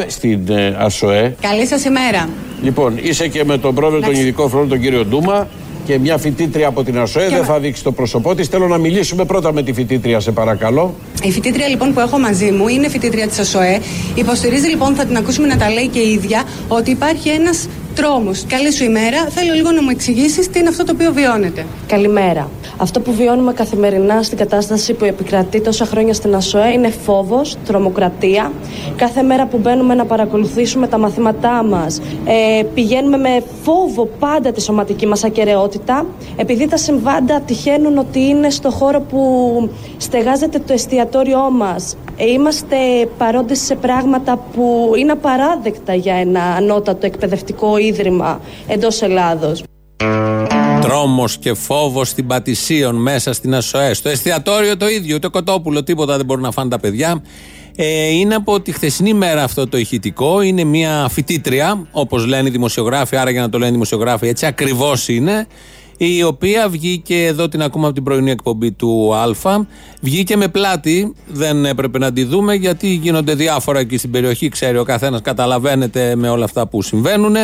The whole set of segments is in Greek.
Πάμε στην ε, ΑΣΟΕ. Καλή σας ημέρα. Λοιπόν, είσαι και με τον πρόεδρο των ειδικών φρόνων, τον κύριο Ντούμα, και μια φοιτήτρια από την ΑΣΟΕ. Δεν θα δείξει το πρόσωπό της. Θέλω να μιλήσουμε πρώτα με τη φοιτήτρια, σε παρακαλώ. Η φοιτήτρια λοιπόν που έχω μαζί μου είναι φοιτήτρια της ΑΣΟΕ. Υποστηρίζει λοιπόν, θα την ακούσουμε να τα λέει και η ίδια, ότι υπάρχει ένας τρόμο. Καλή σου ημέρα. Θέλω λίγο να μου εξηγήσεις τι είναι αυτό το οποίο βιώνετε. Καλημέρα. Αυτό που βιώνουμε καθημερινά στην κατάσταση που επικρατεί τόσα χρόνια στην ΑΣΟΕ είναι φόβος, τρομοκρατία. Κάθε μέρα που μπαίνουμε να παρακολουθήσουμε τα μαθήματά μας, ε, πηγαίνουμε με φόβο πάντα τη σωματική μας ακαιρεότητα, επειδή τα συμβάντα τυχαίνουν ότι είναι στο χώρο που στεγάζεται το εστιατόριό μας. Ε, είμαστε παρόντες σε πράγματα που είναι απαράδεκτα για ένα ανώτατο εκπαιδευτικό ίδρυμα εντός Ελλάδος. Τρόμος και φόβος στην Πατησίων μέσα στην ΑΣΟΕ. Στο εστιατόριο το ίδιο, ούτε κοτόπουλο, τίποτα δεν μπορούν να φάνε τα παιδιά. Ε, είναι από τη χθεσινή μέρα αυτό το ηχητικό. Είναι μια φοιτήτρια, όπως λένε οι δημοσιογράφοι, άρα για να το λένε οι δημοσιογράφοι, έτσι ακριβώς είναι η οποία βγήκε εδώ την ακούμε από την πρωινή εκπομπή του Α. Βγήκε με πλάτη, δεν έπρεπε να τη δούμε γιατί γίνονται διάφορα εκεί στην περιοχή. Ξέρει ο καθένας, καταλαβαίνετε με όλα αυτά που συμβαίνουν.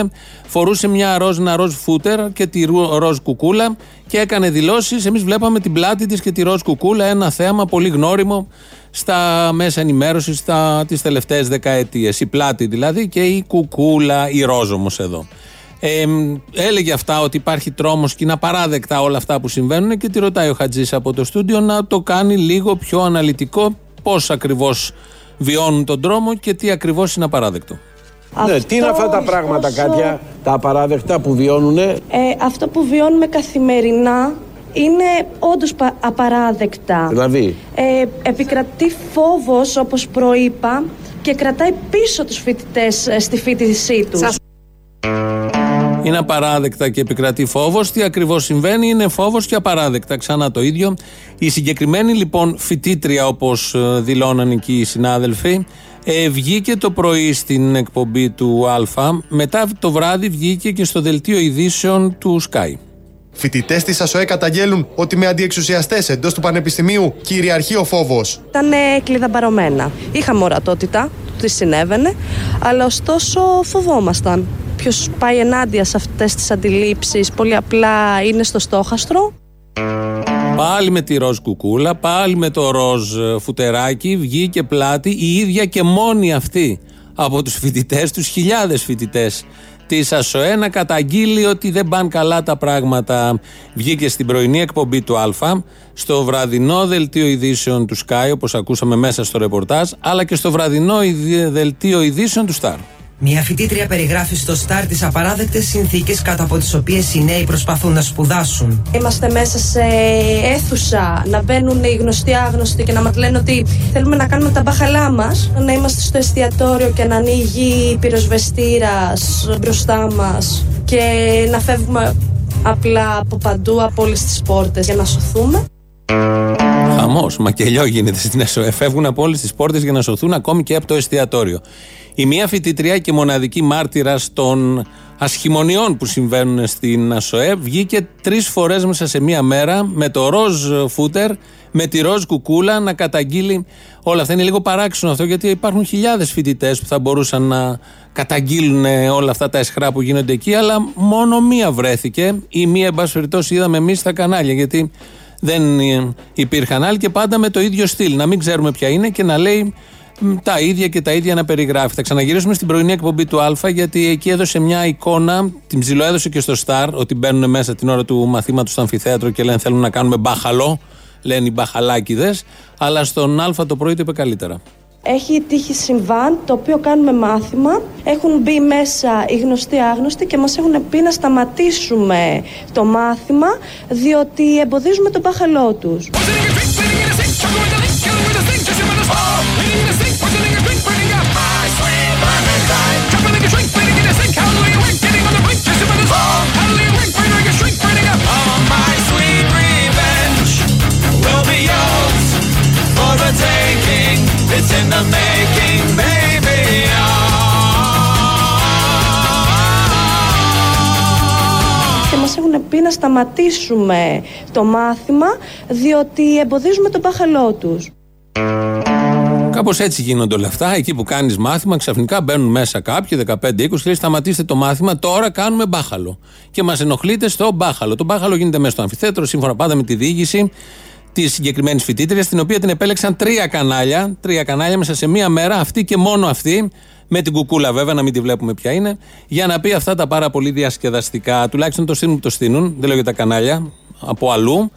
Φορούσε μια ροζ, ένα ροζ φούτερ και τη ροζ κουκούλα και έκανε δηλώσεις. Εμείς βλέπαμε την πλάτη της και τη ροζ κουκούλα, ένα θέαμα πολύ γνώριμο στα μέσα ενημέρωσης τις τελευταίες δεκαετίες. Η πλάτη δηλαδή και η κουκούλα, η ροζ όμως εδώ. Ε, έλεγε αυτά ότι υπάρχει τρόμος και είναι απαράδεκτα όλα αυτά που συμβαίνουν και τη ρωτάει ο Χατζής από το στούντιο να το κάνει λίγο πιο αναλυτικό πώς ακριβώς βιώνουν τον τρόμο και τι ακριβώς είναι απαράδεκτο. Ναι, τι είναι αυτά τα πράγματα, Κάτια, τα απαράδεκτα που βιώνουν. Ε, αυτό που βιώνουμε καθημερινά είναι όντως απαράδεκτα. Δηλαδή; Ε, επικρατεί φόβος, όπως προείπα, και κρατάει πίσω τους φοιτητές ε, στη φοιτησή τους. Είναι απαράδεκτα και επικρατεί φόβος. Τι ακριβώς συμβαίνει, είναι φόβος και απαράδεκτα. Ξανά το ίδιο. Η συγκεκριμένη λοιπόν φοιτήτρια, όπως ε, δηλώναν εκεί οι συνάδελφοι, ε, βγήκε το πρωί στην εκπομπή του Α. Μετά το βράδυ βγήκε και στο δελτίο ειδήσεων του Sky. Φοιτητές της ΑΣΟΕ καταγγέλουν ότι με αντιεξουσιαστές εντός του Πανεπιστημίου κυριαρχεί ο φόβος. Ήταν κλειδαμπαρωμένα. Είχαμε ορατότητα, τι συνέβαινε, αλλά ωστόσο φοβόμασταν ποιο πάει ενάντια σε αυτές τις αντιλήψεις πολύ απλά είναι στο στόχαστρο. Πάλι με τη ροζ κουκούλα, πάλι με το ροζ ε, φουτεράκι, βγήκε πλάτη η ίδια και μόνη αυτή από τους φοιτητές, τους χιλιάδες φοιτητές της ΑΣΟΕ να καταγγείλει ότι δεν πάνε καλά τα πράγματα. Βγήκε στην πρωινή εκπομπή του Α, στο βραδινό δελτίο ειδήσεων του Sky, όπως ακούσαμε μέσα στο ρεπορτάζ, αλλά και στο βραδινό δελτίο ειδήσεων του Star. Μια φοιτήτρια περιγράφει στο Στάρ τις απαράδεκτες συνθήκες κάτω από τις οποίες οι νέοι προσπαθούν να σπουδάσουν. Είμαστε μέσα σε αίθουσα να μπαίνουν οι γνωστοί άγνωστοι και να μας λένε ότι θέλουμε να κάνουμε τα μπάχαλά μας. Να είμαστε στο εστιατόριο και να ανοίγει πυροσβεστήρας μπροστά μας και να φεύγουμε απλά από παντού, από όλες τις πόρτες για να σωθούμε. Χαμός, μακελιό γίνεται στην ΕΣΟΕ. Φεύγουν από όλες τις πόρτες για να σωθούν ακόμη και από το εστιατόριο. Η μία φοιτητρία και μοναδική μάρτυρα των ασχημονιών που συμβαίνουν στην ΑΣΟΕ βγήκε τρεις φορές μέσα σε μία μέρα με το ροζ φούτερ, με τη ροζ κουκούλα να καταγγείλει όλα αυτά. Είναι λίγο παράξενο αυτό γιατί υπάρχουν χιλιάδες φοιτητές που θα μπορούσαν να καταγγείλουν όλα αυτά τα εσχρά που γίνονται εκεί, αλλά μόνο μία βρέθηκε ή μία, εν πάση περιπτώσει, είδαμε εμείς στα κανάλια. Γιατί δεν υπήρχαν άλλοι και πάντα με το ίδιο στυλ. Να μην ξέρουμε ποια είναι και να λέει τα ίδια και τα ίδια να περιγράφει. Θα ξαναγυρίσουμε στην πρωινή εκπομπή του Α, γιατί εκεί έδωσε μια εικόνα, την ψιλοέδωσε και στο Σταρ, ότι μπαίνουν μέσα την ώρα του μαθήματος στο αμφιθέατρο και λένε θέλουν να κάνουμε μπάχαλο. Λένε οι μπαχαλάκιδες. Αλλά στον Α το πρωί το είπε καλύτερα. Έχει τύχει συμβάν το οποίο κάνουμε μάθημα. Έχουν μπει μέσα οι γνωστοί άγνωστοι και μας έχουν πει να σταματήσουμε το μάθημα διότι εμποδίζουμε τον μπάχαλό τους. Και μας έχουν πει να σταματήσουμε το μάθημα διότι εμποδίζουμε τον πάχαλό τους. Κάπως έτσι γίνονται όλα αυτά. Εκεί που κάνεις μάθημα, ξαφνικά μπαίνουν μέσα κάποιοι, 15-20, λέει σταματήστε το μάθημα, τώρα κάνουμε μπάχαλο. Και μας ενοχλείτε στο μπάχαλο. Το μπάχαλο γίνεται μέσα στο αμφιθέτρο, σύμφωνα πάντα με τη διοίκηση τη συγκεκριμένη φοιτήτρια, την οποία την επέλεξαν τρία κανάλια. Τρία κανάλια μέσα σε μία μέρα, αυτή και μόνο αυτή. Με την κουκούλα βέβαια, να μην τη βλέπουμε ποια είναι. Για να πει αυτά τα πάρα πολύ διασκεδαστικά. Τουλάχιστον το στείλουν που το στείλουν. Δεν λέω για τα κανάλια. Από αλλού.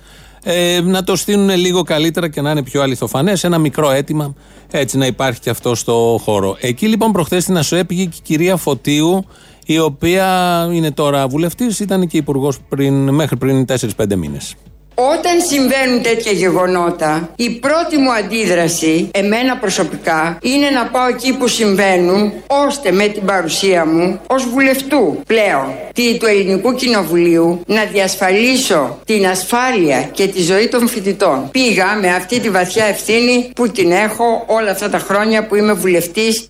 Ε, να το στείλουν λίγο καλύτερα και να είναι πιο αληθοφανές. Ένα μικρό αίτημα έτσι να υπάρχει και αυτό στο χώρο. Εκεί λοιπόν προχθές στην ΑΣΟΕ πήγε και η κυρία Φωτίου, η οποία είναι τώρα βουλευτής, ήταν και υπουργός μέχρι πριν 4-5 μήνες. Όταν συμβαίνουν τέτοια γεγονότα, η πρώτη μου αντίδραση, εμένα προσωπικά, είναι να πάω εκεί που συμβαίνουν, ώστε με την παρουσία μου, ως βουλευτού πλέον του Ελληνικού Κοινοβουλίου, να διασφαλίσω την ασφάλεια και τη ζωή των φοιτητών. Πήγα με αυτή τη βαθιά ευθύνη που την έχω όλα αυτά τα χρόνια που είμαι βουλευτής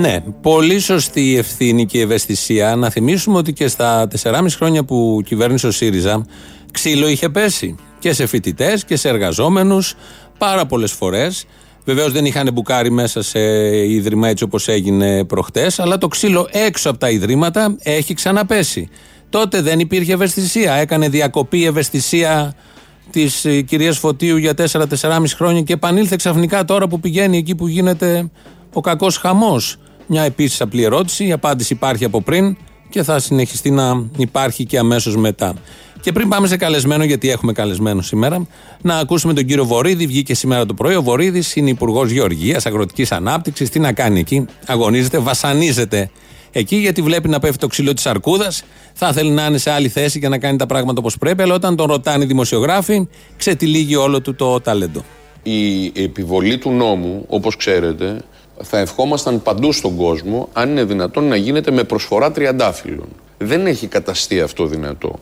ναι, πολύ σωστή η ευθύνη και η ευαισθησία. Να θυμίσουμε ότι και στα 4,5 χρόνια που κυβέρνησε ο ΣΥΡΙΖΑ, ξύλο είχε πέσει και σε φοιτητές και σε εργαζόμενους πάρα πολλές φορές. Βεβαίως δεν είχαν μπουκάρει μέσα σε ίδρυμα έτσι όπως έγινε προχτές, αλλά το ξύλο έξω από τα ιδρύματα έχει ξαναπέσει. Τότε δεν υπήρχε ευαισθησία. Έκανε διακοπή ευαισθησία της ε, κυρίας Φωτίου για 4-4,5 χρόνια και επανήλθε ξαφνικά τώρα που πηγαίνει εκεί που γίνεται ο κακός χαμός. Μια επίσης απλή ερώτηση. Η απάντηση υπάρχει από πριν και θα συνεχιστεί να υπάρχει και αμέσως μετά. Και πριν πάμε σε καλεσμένο, γιατί έχουμε καλεσμένο σήμερα, να ακούσουμε τον κύριο Βορύδη. Βγήκε σήμερα το πρωί. Ο Βορύδης είναι υπουργός Γεωργίας, Αγροτικής Ανάπτυξης. Τι να κάνει εκεί, αγωνίζεται, βασανίζεται εκεί, γιατί βλέπει να πέφτει το ξύλο της Αρκούδας. Θα θέλει να είναι σε άλλη θέση και να κάνει τα πράγματα όπως πρέπει. Αλλά όταν τον ρωτάνε οι δημοσιογράφοι, ξετυλίγει όλο του το ταλέντο. Η επιβολή του νόμου, όπως ξέρετε, θα ευχόμασταν παντού στον κόσμο αν είναι δυνατόν να γίνεται με προσφορά τριαντάφυλλων. Δεν έχει καταστεί αυτό δυνατό.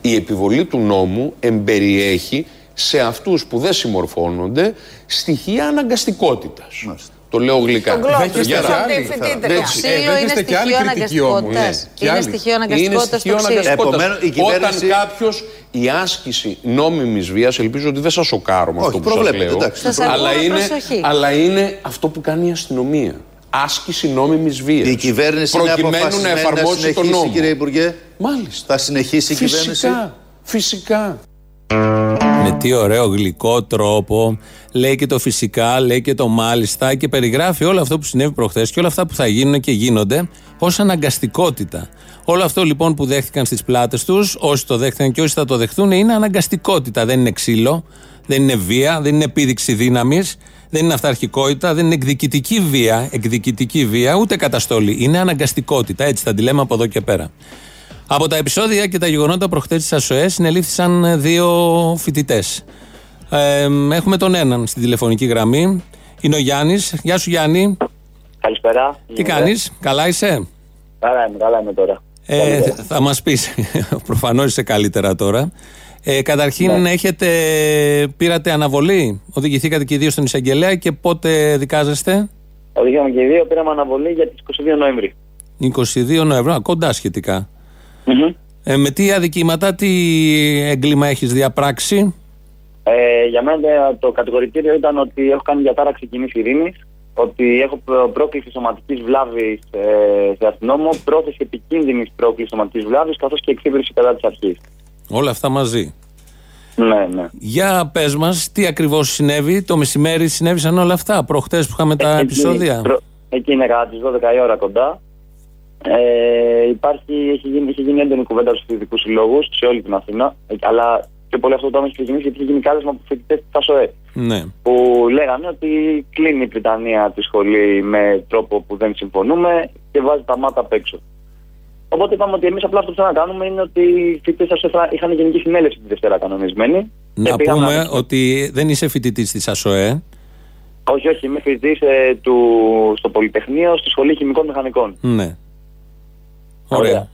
Η επιβολή του νόμου εμπεριέχει σε αυτούς που δεν συμμορφώνονται στοιχεία αναγκαστικότητας. Το λέω γλυκά. Τον Ξύλο είναι στοιχείο αναγκαστικότητας. Είναι στοιχείο αναγκαστικότητας στο ξύλο. Όταν κάποιος η άσκηση νόμιμης βίας, ελπίζω ότι δεν σας σοκάρω με αυτό που σας λέω. Αλλά είναι, αλλά είναι αυτό που κάνει η αστυνομία. Άσκηση νόμιμης βίας. Η κυβέρνηση προκειμένου να εφαρμόσει τον νόμο. Κύριε Υπουργέ, Μάλιστα. Θα συνεχίσει η φυσικά, κυβέρνηση; Φυσικά. Με τι ωραίο γλυκό τρόπο λέει και το φυσικά, λέει και το μάλιστα και περιγράφει όλο αυτό που συνέβη προχθές και όλα αυτά που θα γίνουν και γίνονται ως αναγκαστικότητα. Όλο αυτό λοιπόν που δέχτηκαν στις πλάτες τους, όσοι το δέχτηκαν και όσοι θα το δεχτούν, είναι αναγκαστικότητα. Δεν είναι ξύλο, δεν είναι βία, δεν είναι επίδειξη δύναμης, δεν είναι αυταρχικότητα, δεν είναι εκδικητική βία, εκδικητική βία, ούτε καταστολή. Είναι αναγκαστικότητα. Έτσι θα τη λέμε από εδώ και πέρα. Από τα επεισόδια και τα γεγονότα προχτές της ΑΣΟΕ συνελήφθησαν δύο φοιτητές. Ε, έχουμε τον έναν στην τηλεφωνική γραμμή. Είναι ο Γιάννης. Γεια σου, Γιάννη. Καλησπέρα. Τι κάνεις, καλά είσαι; Καλά είμαι, καλά είμαι τώρα. Ε, θα μας πεις. Προφανώς είσαι καλύτερα τώρα. Ε, καταρχήν, ναι. έχετε, πήρατε αναβολή. Οδηγηθήκατε και οι δύο στον εισαγγελέα και πότε δικάζεστε; Οδηγήκαμε και οι δύο, πήραμε αναβολή για τις 22 Νοέμβρη. 22 Νοέμβρη, κοντά σχετικά. Mm-hmm. Ε, με τι αδικήματα, τι έγκλημα έχεις διαπράξει; Ε, για μένα το κατηγορητήριο ήταν ότι έχω κάνει διατάραξη κοινής ειρήνης, ότι έχω πρόκληση σωματικής βλάβης ε, σε αστυνόμο, πρόθεση επικίνδυνης πρόκλησης σωματικής βλάβης, καθώς και εξύπηρεση κατά της αρχής. Όλα αυτά μαζί. Ναι, ναι. Για πες μας, τι ακριβώς συνέβη, το μεσημέρι συνέβησαν όλα αυτά, προχτές που είχαμε τα επεισόδια; Προ... Εκεί είναι κατά τι 12 η ώρα κοντά. Ε, υπάρχει, έχει, γίνει, έχει γίνει έντονη κουβέντα στους ειδικού συλλόγους σε όλη την Αθήνα. Αλλά και πολύ αυτό το έχει ξεκινήσει γιατί έχει γίνει κάλεσμα από φοιτητές της ΑΣΟΕ. Ναι. Που λέγανε ότι κλείνει η Βρυτανία τη σχολή με τρόπο που δεν συμφωνούμε και βάζει τα μάτα απ' έξω. Οπότε είπαμε ότι εμείς απλά αυτό που θέλουμε να κάνουμε είναι ότι οι φοιτητές ΑΣΟΕ είχαν γενική συνέλευση τη Δευτέρα κανονισμένη. Να πούμε να... ότι δεν είσαι φοιτητή της ΑΣΟΕ. Όχι, όχι, είμαι φοιτητής ε, στο Πολυτεχνείο στη Σχολή Χημικών Μηχανικών. Ναι. Ωραία.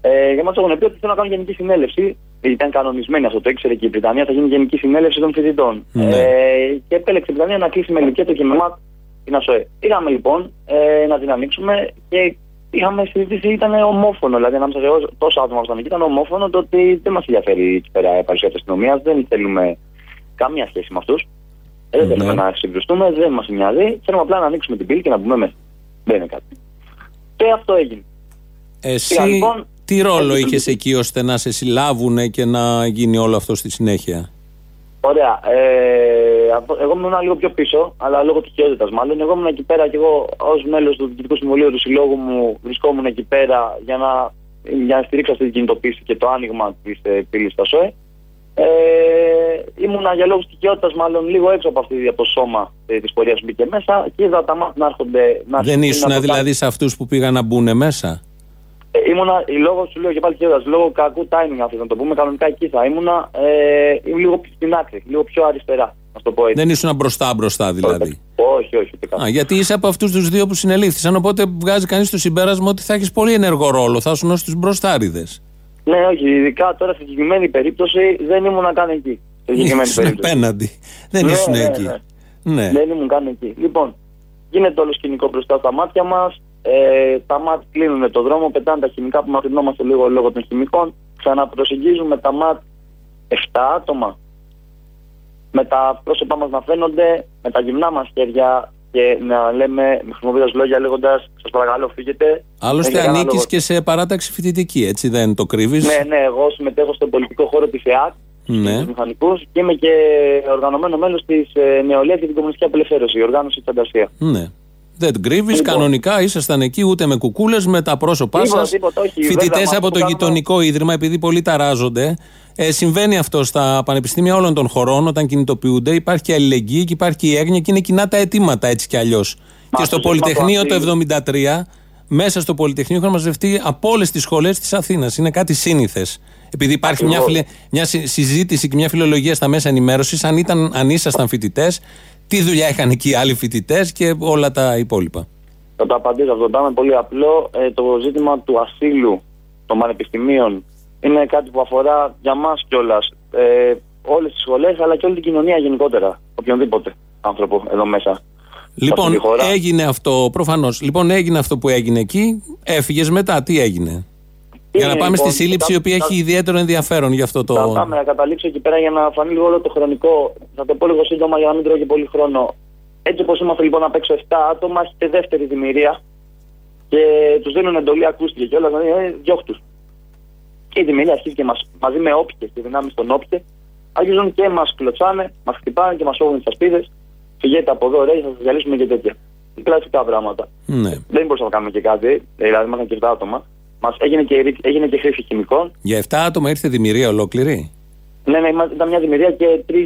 Ε, για μας έχουν πει ότι θέλουν να κάνουν γενική συνέλευση. Ήταν κανονισμένη αυτό, το ήξερε και η Βρυτανία. Θα γίνει γενική συνέλευση των φοιτητών. Ναι. Ε, και επέλεξε η Βρυτανία να κλείσει με λυκέτο και με ΜΑΤ την ΑΣΟΕ. Πήγαμε λοιπόν ε, να την ανοίξουμε και είχαμε συζητήσει, ήταν ομόφωνο. Δηλαδή, ανάμεσα σε τόσα άτομα που ήταν εκεί, ήταν ομόφωνο το ότι δεν μας ενδιαφέρει εκεί πέρα η παρουσία της αστυνομίας. Δεν θέλουμε καμία σχέση με αυτούς. Ε, δεν θέλουμε ναι. να συγκρουστούμε, δεν μας νοιάζει. Θέλουμε απλά να ανοίξουμε την πύλη και να μπούμε μέσα. Δεν είναι κάτι. Και αυτό έγινε. Εσύ λοιπόν, τι ρόλο είχες εκεί ώστε να σε συλλάβουν και να γίνει όλο αυτό στη συνέχεια; Ωραία. Ε, εγώ ήμουν λίγο πιο πίσω, αλλά λόγω τυχαιότητα μάλλον. Εγώ ήμουν εκεί πέρα και εγώ ως μέλος του Διοικητικού Συμβουλίου του Συλλόγου μου βρισκόμουν εκεί πέρα για να, για να στηρίξω αυτή την κινητοποίηση και το άνοιγμα της ε, πύλης στα ΣΟΕ. Ε, ήμουνα για λόγους τυχαιότητα, μάλλον λίγο έξω από, αυτή, από το σώμα ε, της πορείας που μπήκε μέσα και είδα τα μάτια να έρχονται. Να Δεν ήσουν δηλαδή σε αυτούς που πήγαν να μπουν μέσα; Ε, ήμουνα, λόγω σου λέω και πάλι χαίροντα, λόγω κακού timing αυτό να το πούμε, κανονικά εκεί θα ήμουνα ε, λίγο στην άκρη, λίγο πιο αριστερά. Να το πω έτσι. Δεν ήσουν μπροστά μπροστά δηλαδή. Όχι, όχι. όχι Α, γιατί είσαι από αυτούς τους δύο που συνελήφθησαν. Οπότε βγάζει κανείς το συμπέρασμα ότι θα έχεις πολύ ενεργό ρόλο. Θα ήσουν ως τους μπροστάριδες. Ναι, όχι. Ειδικά τώρα στη συγκεκριμένη περίπτωση δεν ήμουν καν εκεί. Ήσουν απέναντι. Δεν ναι, ήσουν ναι, εκεί. Ναι. ναι. Δεν ήμουν καν εκεί. Λοιπόν, γίνεται όλο σκηνικό μπροστά στα μάτια μας. Ε, τα ΜΑΤ κλείνουν το δρόμο, πετάνε τα χημικά που μαθηνόμαστε λίγο λόγω των χημικών. Ξαναπροσεγγίζουμε τα ΜΑΤ 7 άτομα. Με τα πρόσωπά μας να φαίνονται, με τα γυμνά μας χέρια και να λέμε με χρησιμοποιώντας λόγια λέγοντας Σας παρακαλώ, φύγετε. Άλλωστε, ανήκεις και σε παράταξη φοιτητική, έτσι δεν το κρύβεις; Ναι, ναι, εγώ συμμετέχω στον πολιτικό χώρο της ΕΑΚ, ναι. μηχανικούς και είμαι και οργανωμένο μέλος της ε, Νεολαίας και την Κομμουνιστική Απελευθέρωση, η οργάνωση Φαντασία. Ναι. Δεν κρύβεις. Λοιπόν. Κανονικά ήσασταν εκεί ούτε με κουκούλες, με τα πρόσωπά σας. Φοιτητές από το γειτονικό ίδρυμα, επειδή πολλοί ταράζονται. Ε, συμβαίνει αυτό στα πανεπιστήμια όλων των χωρών όταν κινητοποιούνται. Υπάρχει και αλληλεγγύη και υπάρχει και η έγνοια και είναι κοινά τα αιτήματα έτσι κι αλλιώς. Και στο Πολυτεχνείο το 1973, μέσα στο Πολυτεχνείο είχαν μαζευτεί από όλες τις σχολές της Αθήνας. Είναι κάτι σύνηθες. Επειδή υπάρχει μια, μια συζήτηση και μια φιλολογία στα μέσα ενημέρωσης, αν, αν ήσασταν φοιτητές, τι δουλειά είχαν εκεί οι άλλοι φοιτητές και όλα τα υπόλοιπα. Θα το απαντήσω αυτό. Το πολύ απλό. Ε, το ζήτημα του ασύλου των πανεπιστημίων είναι κάτι που αφορά για μας κιόλας ε, όλες τις σχολές αλλά και όλη την κοινωνία γενικότερα. Οποιονδήποτε άνθρωπο εδώ μέσα. Λοιπόν, έγινε αυτό, προφανώς. Λοιπόν, έγινε αυτό που έγινε εκεί. Έφυγες μετά, τι έγινε; Για να πάμε στη λοιπόν, σύλληψη, η οποία έχει ιδιαίτερο ενδιαφέρον για αυτό το. Θα πάμε να καταλήξω εκεί πέρα για να φανεί λίγο όλο το χρονικό. Θα το πω λίγο σύντομα για να μην τρώγει πολύ χρόνο. Έτσι όπως είμαστε λοιπόν απ' έξω 7 άτομα, έχετε δεύτερη δημιουργία και τους δίνουν εντολή, ακούστηκε κιόλας, δηλαδή ε, διώχτους. Και η δημιουργία αρχίζει και μας, μαζί με όποιες και δυνάμεις των όποιες, αρχίζουν και μας κλωτσάνε, μας χτυπάνε και μας όβουν τις ασπίδες. Φυγέτε από εδώ, ρε, θα σας διαλύσουμε και τέτοια. Κλασικά πράγματα. Ναι. Δεν μπορούσαμε να κάνουμε και κάτι, δηλαδή ήμασταν και 7 άτομα. Μας έγινε, και, έγινε και χρήση χημικών. Για 7 άτομα ήρθε δημιουργία ολόκληρη; Ναι, ναι, ήταν μια δημιουργία και 3-4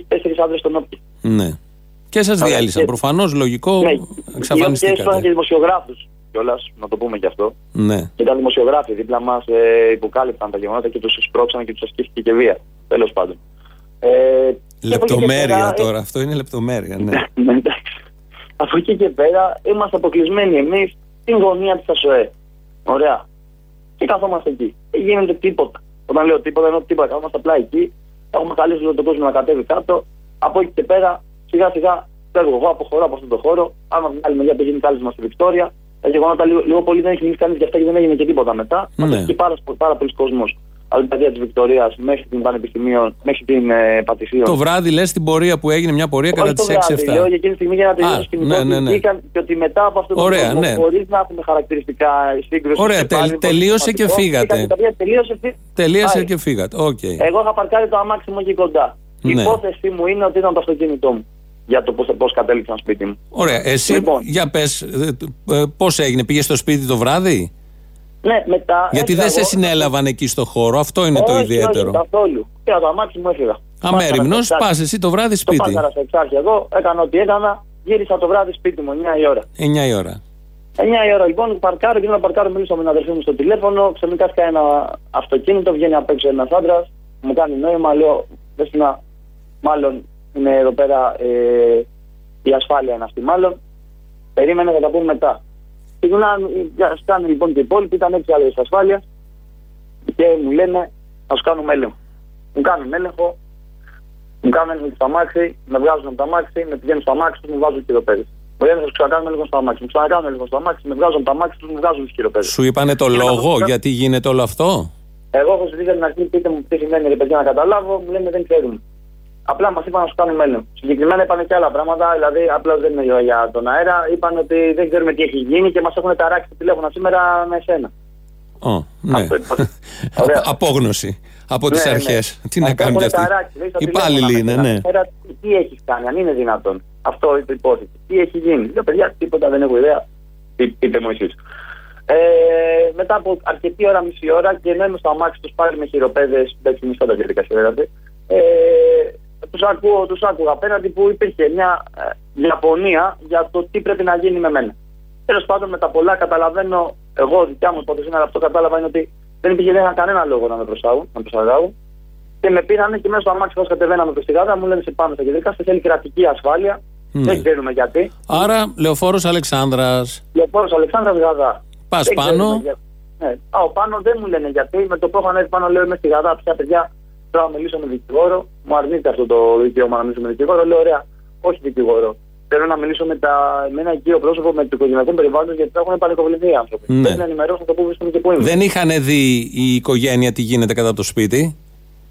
άντρε στον όπλο. Ναι. Και σας διάλυσαν. Και... Προφανώς λογικό. Ναι, εξαφανιστήκατε. Και και δημοσιογράφους κιόλας, να το πούμε κι αυτό. Ναι. Και ήταν δημοσιογράφοι δίπλα μας ε, υποκάλυπταν τα γεγονότα και τους σπρώξαν και τους ασκήθηκε και βία. Τέλος πάντων. Ε, λεπτομέρεια πέρα, τώρα, ε... αυτό είναι λεπτομέρεια. Ναι. ναι, εντάξει. Από εκεί και πέρα είμαστε αποκλεισμένοι εμείς στην γωνία της ΑΣΟΕ. Ωραία και καθόμαστε εκεί. Δεν γίνεται τίποτα. Όταν λέω τίποτα, εννοώ τίποτα. Καθόμαστε απλά εκεί. Έχουμε καλέσει όλο τον κόσμο να κατέβει κάτω. Από εκεί και πέρα, σιγά σιγά φεύγω εγώ, αποχωρώ από αυτόν τον χώρο. Άμα βγάλει άλλη μεριά πηγαίνει κάλεσμα στη Βικτόρια. Τα γεγονότα λίγο, λίγο πολύ δεν έχει μιλήσει κανείς για αυτά και δεν έγινε και τίποτα μετά. Ναι. Και πάρα, πάρα πολλοί κόσμος από την παιδεία της Βικτωρίας μέχρι την Πανεπιστημίων, μέχρι την ε, Πατησίων. Το βράδυ λες την πορεία που έγινε, μια πορεία κατά τις 6-7. Λέω για εκείνη τη στιγμή για να τελειώσει και ναι, ναι, ναι. και ότι μετά από αυτό το Ωραία, ναι. χωρίς να έχουμε χαρακτηριστικά σύγκρουση. Ωραία, τελ, τελείωσε και φύγατε. Τελείωσε και φύγατε. Okay. Εγώ είχα παρκάρει το αμάξι μου εκεί κοντά. Η ναι. υπόθεσή μου είναι ότι ήταν το αυτοκίνητό μου για το πώς κατέληξαν σπίτι μου. Ωραία. Εσύ, λοιπόν, για πες, ε, ε, πώς έγινε, πήγες στο σπίτι το βράδυ; Ναι, μετά. Γιατί δεν σε συνέλαβαν εκεί στο χώρο, αυτό είναι το ιδιαίτερο. Όχι, καθόλου. Και το αμάξι μου έφυγα. Αμέριμνος, πας εσύ το βράδυ σπίτι. Το πάταρα σε εξάρχεια εγώ, έκανα ό,τι έκανα, γύρισα το βράδυ σπίτι μου, 9 η ώρα. 9 η ώρα. 9 η ώρα λοιπόν, παρκάρω και να παρκάρω, μιλήσω με την αδερφή μου στο τηλέφωνο. Ξαφνικά σκάει ένα αυτοκίνητο, βγαίνει απ' έξω ένας άντρας, μου κάνει νόημα, λέω, να, μάλλον είναι εδώ πέρα ε, η ασφάλεια είναι αυτή, μάλλον. Περίμενε, θα τα πούμε μετά. Σκάνε λοιπόν και οι υπόλοιποι, ήταν έτσι άλλε ασφάλειας και μου λένε να σου κάνουμε έλεγχο. Μου κάνουν έλεγχο, μου κάνουν έλεγχο στο αμάξι, με βγάζουν από το αμάξι, με πηγαίνουν στο αμάξι τους, μου βάζουν χειροπέδες. Μου λένε να σου ξανακάνουμε έλεγχο στο αμάξι. Μου ξανακάνουν έλεγχο στο αμάξι, με βγάζουν από το αμάξι τους, μου βγάζουν τι χειροπέδες. Σου είπανε το λόγο γιατί γίνεται όλο αυτό; Εγώ έχω ζητήσει την αρχή, πείτε μου τι σημαίνει ρε παιδιά να καταλάβω, μου λένε δεν ξέρουν. Απλά μας είπαν να σου κάνουμε έλεγχο. Συγκεκριμένα είπαν και άλλα πράγματα, δηλαδή απλά δεν είναι για τον αέρα. Είπαν ότι δεν ξέρουμε τι έχει γίνει και μας έχουν ταράξει το τηλέφωνο σήμερα με εσένα. Oh, ναι. Απόγνωση από τις ναι, αρχές. Ναι. Τι να κάνουμε αυτοί; Οι υπάλληλοι είναι, ναι. Τι έχεις κάνει, αν είναι δυνατόν. Αυτό είναι το υπόθεση. Τι έχει γίνει. Λέω παιδιά, τίποτα δεν έχω ιδέα. Πείτε μου εσείς. Ε, μετά από αρκετή ώρα, μισή ώρα και ενώ είμαι στο αμάξι τους πάλι με χειροπέδες, δεν μισό τα διαδικασία δηλαδή. Ε, τους ακούω, τους άκουγα απέναντι που υπήρχε μια ε, διαφωνία για το τι πρέπει να γίνει με μένα. Τέλος πάντων, με τα πολλά καταλαβαίνω, εγώ δικιά μου υπόθεση, αλλά αυτό κατάλαβα είναι ότι δεν υπήρχε κανένα λόγο να με προσάγουν, να προσαγάγουν. Και με πήρανε και μέσα στο αμάξι που κατεβαίναμε προς τη γάδα, μου λένε σε πάνω στα κεντρικά, σε θέλει κρατική ασφάλεια. Ναι. Δεν ξέρουμε γιατί. Άρα, λεωφόρος Αλεξάνδρας. Λεωφόρος Αλεξάνδρας Γαδά. Πας πάνω. Ναι. Α, ο πάνω δεν μου λένε γιατί. Με το που έχω ανέβει πάνω, λέω είμαι στη Γαδά, πια παιδιά, Θέλω να μιλήσω με δικηγόρο. Μου αρνείται αυτό το δικαίωμα να μιλήσω με δικηγόρο. Λέω ωραία, όχι δικηγόρο. Θέλω να μιλήσω με, τα, με ένα οικείο πρόσωπο με το οικογενειακό περιβάλλον γιατί θα έχουν πανικοβληθεί οι άνθρωποι. Ναι. Πρέπει να ενημερώσουν το που βρίσκονται και πού είμαι. Δεν είχαν δει η οικογένεια τι γίνεται κατά το σπίτι;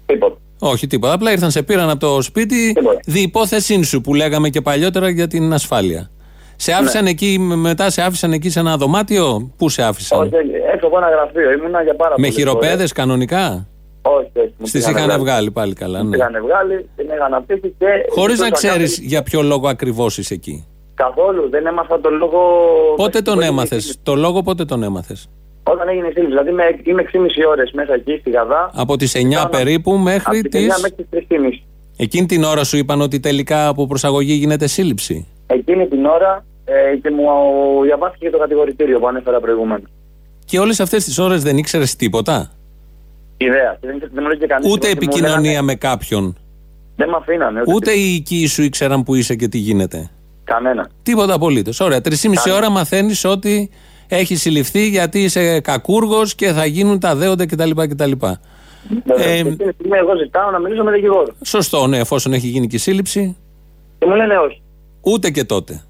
Τίποτα. Όχι τίποτα. Απλά ήρθαν σε πήραν από το σπίτι δι' υπόθεσή σου που λέγαμε και παλιότερα για την ασφάλεια. Σε άφησαν ναι. εκεί, μετά σε άφησαν εκεί σε ένα δωμάτιο; Πού σε άφησαν; Όχι, έξω από ένα γραφείο. Ήμουνα για πάρα Με χειροπέδες κανονικά; Όχι, όχι. Στις είχαν βγάλει πάλι καλά. Ναι. είχαν βγάλει, την είχαν αφήσει και. Χωρίς να ξέρεις για ποιο λόγο ακριβώς είσαι εκεί. Καθόλου, δεν έμαθα τον λόγο. Πότε τον έμαθες, το λόγο πότε τον έμαθες; Όταν έγινε η σύλληψη, δηλαδή είμαι 6,5 ώρες μέσα εκεί στη Γαδά. Από τις 9 περίπου μέχρι τις. 9 μέχρι τις 3,5. Εκείνη την ώρα σου είπαν ότι τελικά από προσαγωγή γίνεται σύλληψη; Εκείνη την ώρα ε, και μου διαβάστηκε το κατηγορητήριο που ανέφερα προηγουμένω. Και όλες αυτές τις ώρες δεν ήξερες τίποτα; Ιδέα. Δεν, δεν κανείς ούτε επικοινωνία με κάποιον. Δεν με αφήνανε. Ούτε, ούτε οι οικοί σου ήξεραν που είσαι και τι γίνεται. Κανένα. Τίποτα απολύτως. Ωραία. Τρεις μισή ώρα μαθαίνεις ότι έχει συλληφθεί γιατί είσαι κακούργος και θα γίνουν τα δέοντα κτλ. κτλ. Ε, ε, στιγμή εγώ ζητάω να μιλήσω με δικηγόρο. Σωστό, ναι, εφόσον έχει γίνει και η σύλληψη. Και μου λένε όχι. Ούτε και τότε.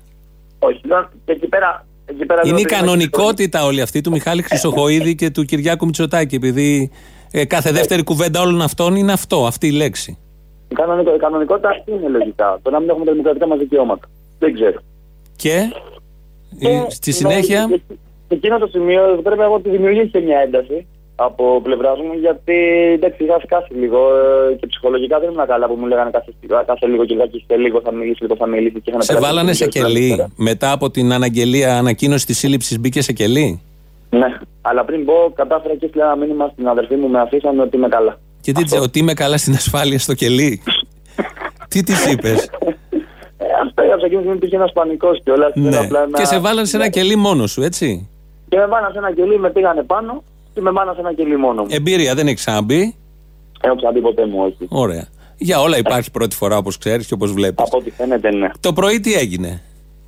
Όχι. Και εκεί πέρα είναι η κανονικότητα όλη αυτή του Μιχάλη Χρυσοχοίδη και του Κυριάκου Μητσοτάκη. Επειδή ε, κάθε δεύτερη κουβέντα όλων αυτών είναι αυτό, αυτή η λέξη. Η, κανονικο, η κανονικότητα αυτή είναι λογικά. Το να μην έχουμε τα δημοκρατικά μας δικαιώματα. Δεν ξέρω. Και, και στη συνέχεια; Σε εκείνο το σημείο πρέπει να ότι δημιουργήθηκε μια ένταση από πλευράς μου, γιατί εντάξει, είχα σκάσει λίγο ε, και ψυχολογικά δεν ήμουν καλά που μου λέγανε κάθε, κάθε λίγο και σε λίγο θα μιλήσει, λίγο θα μιλήσει. Και σε βάλανε σε κελί. Μετά από την αναγγελία, ανακοίνωση της σύλληψης, μπήκε σε κελί; Ναι, αλλά πριν πω, κατάφερα και έστειλα ένα μήνυμα στην αδερφή μου, με αφήσανε ότι είμαι καλά. Και τι ότι είμαι καλά στην ασφάλεια στο κελί. τι της είπες; Ε, αυτό έγραψα εκείνη την υπήρχε ένας πανικός κιόλας. Ναι. Και σε βάλανε σε ένα ναι. κελί μόνος σου, έτσι; Και με βάλανε σε ένα κελί, με πήγανε πάνω και με βάλανε σε ένα κελί μόνο μου. Εμπειρία, δεν έχεις ξαναμπεί. Έχω ξαναμπεί ποτέ μου, όχι. Ωραία. Για όλα υπάρχει πρώτη φορά όπως ξέρεις και όπως βλέπεις. Από ό,τι φαίνεται, ναι. Το πρωί τι έγινε;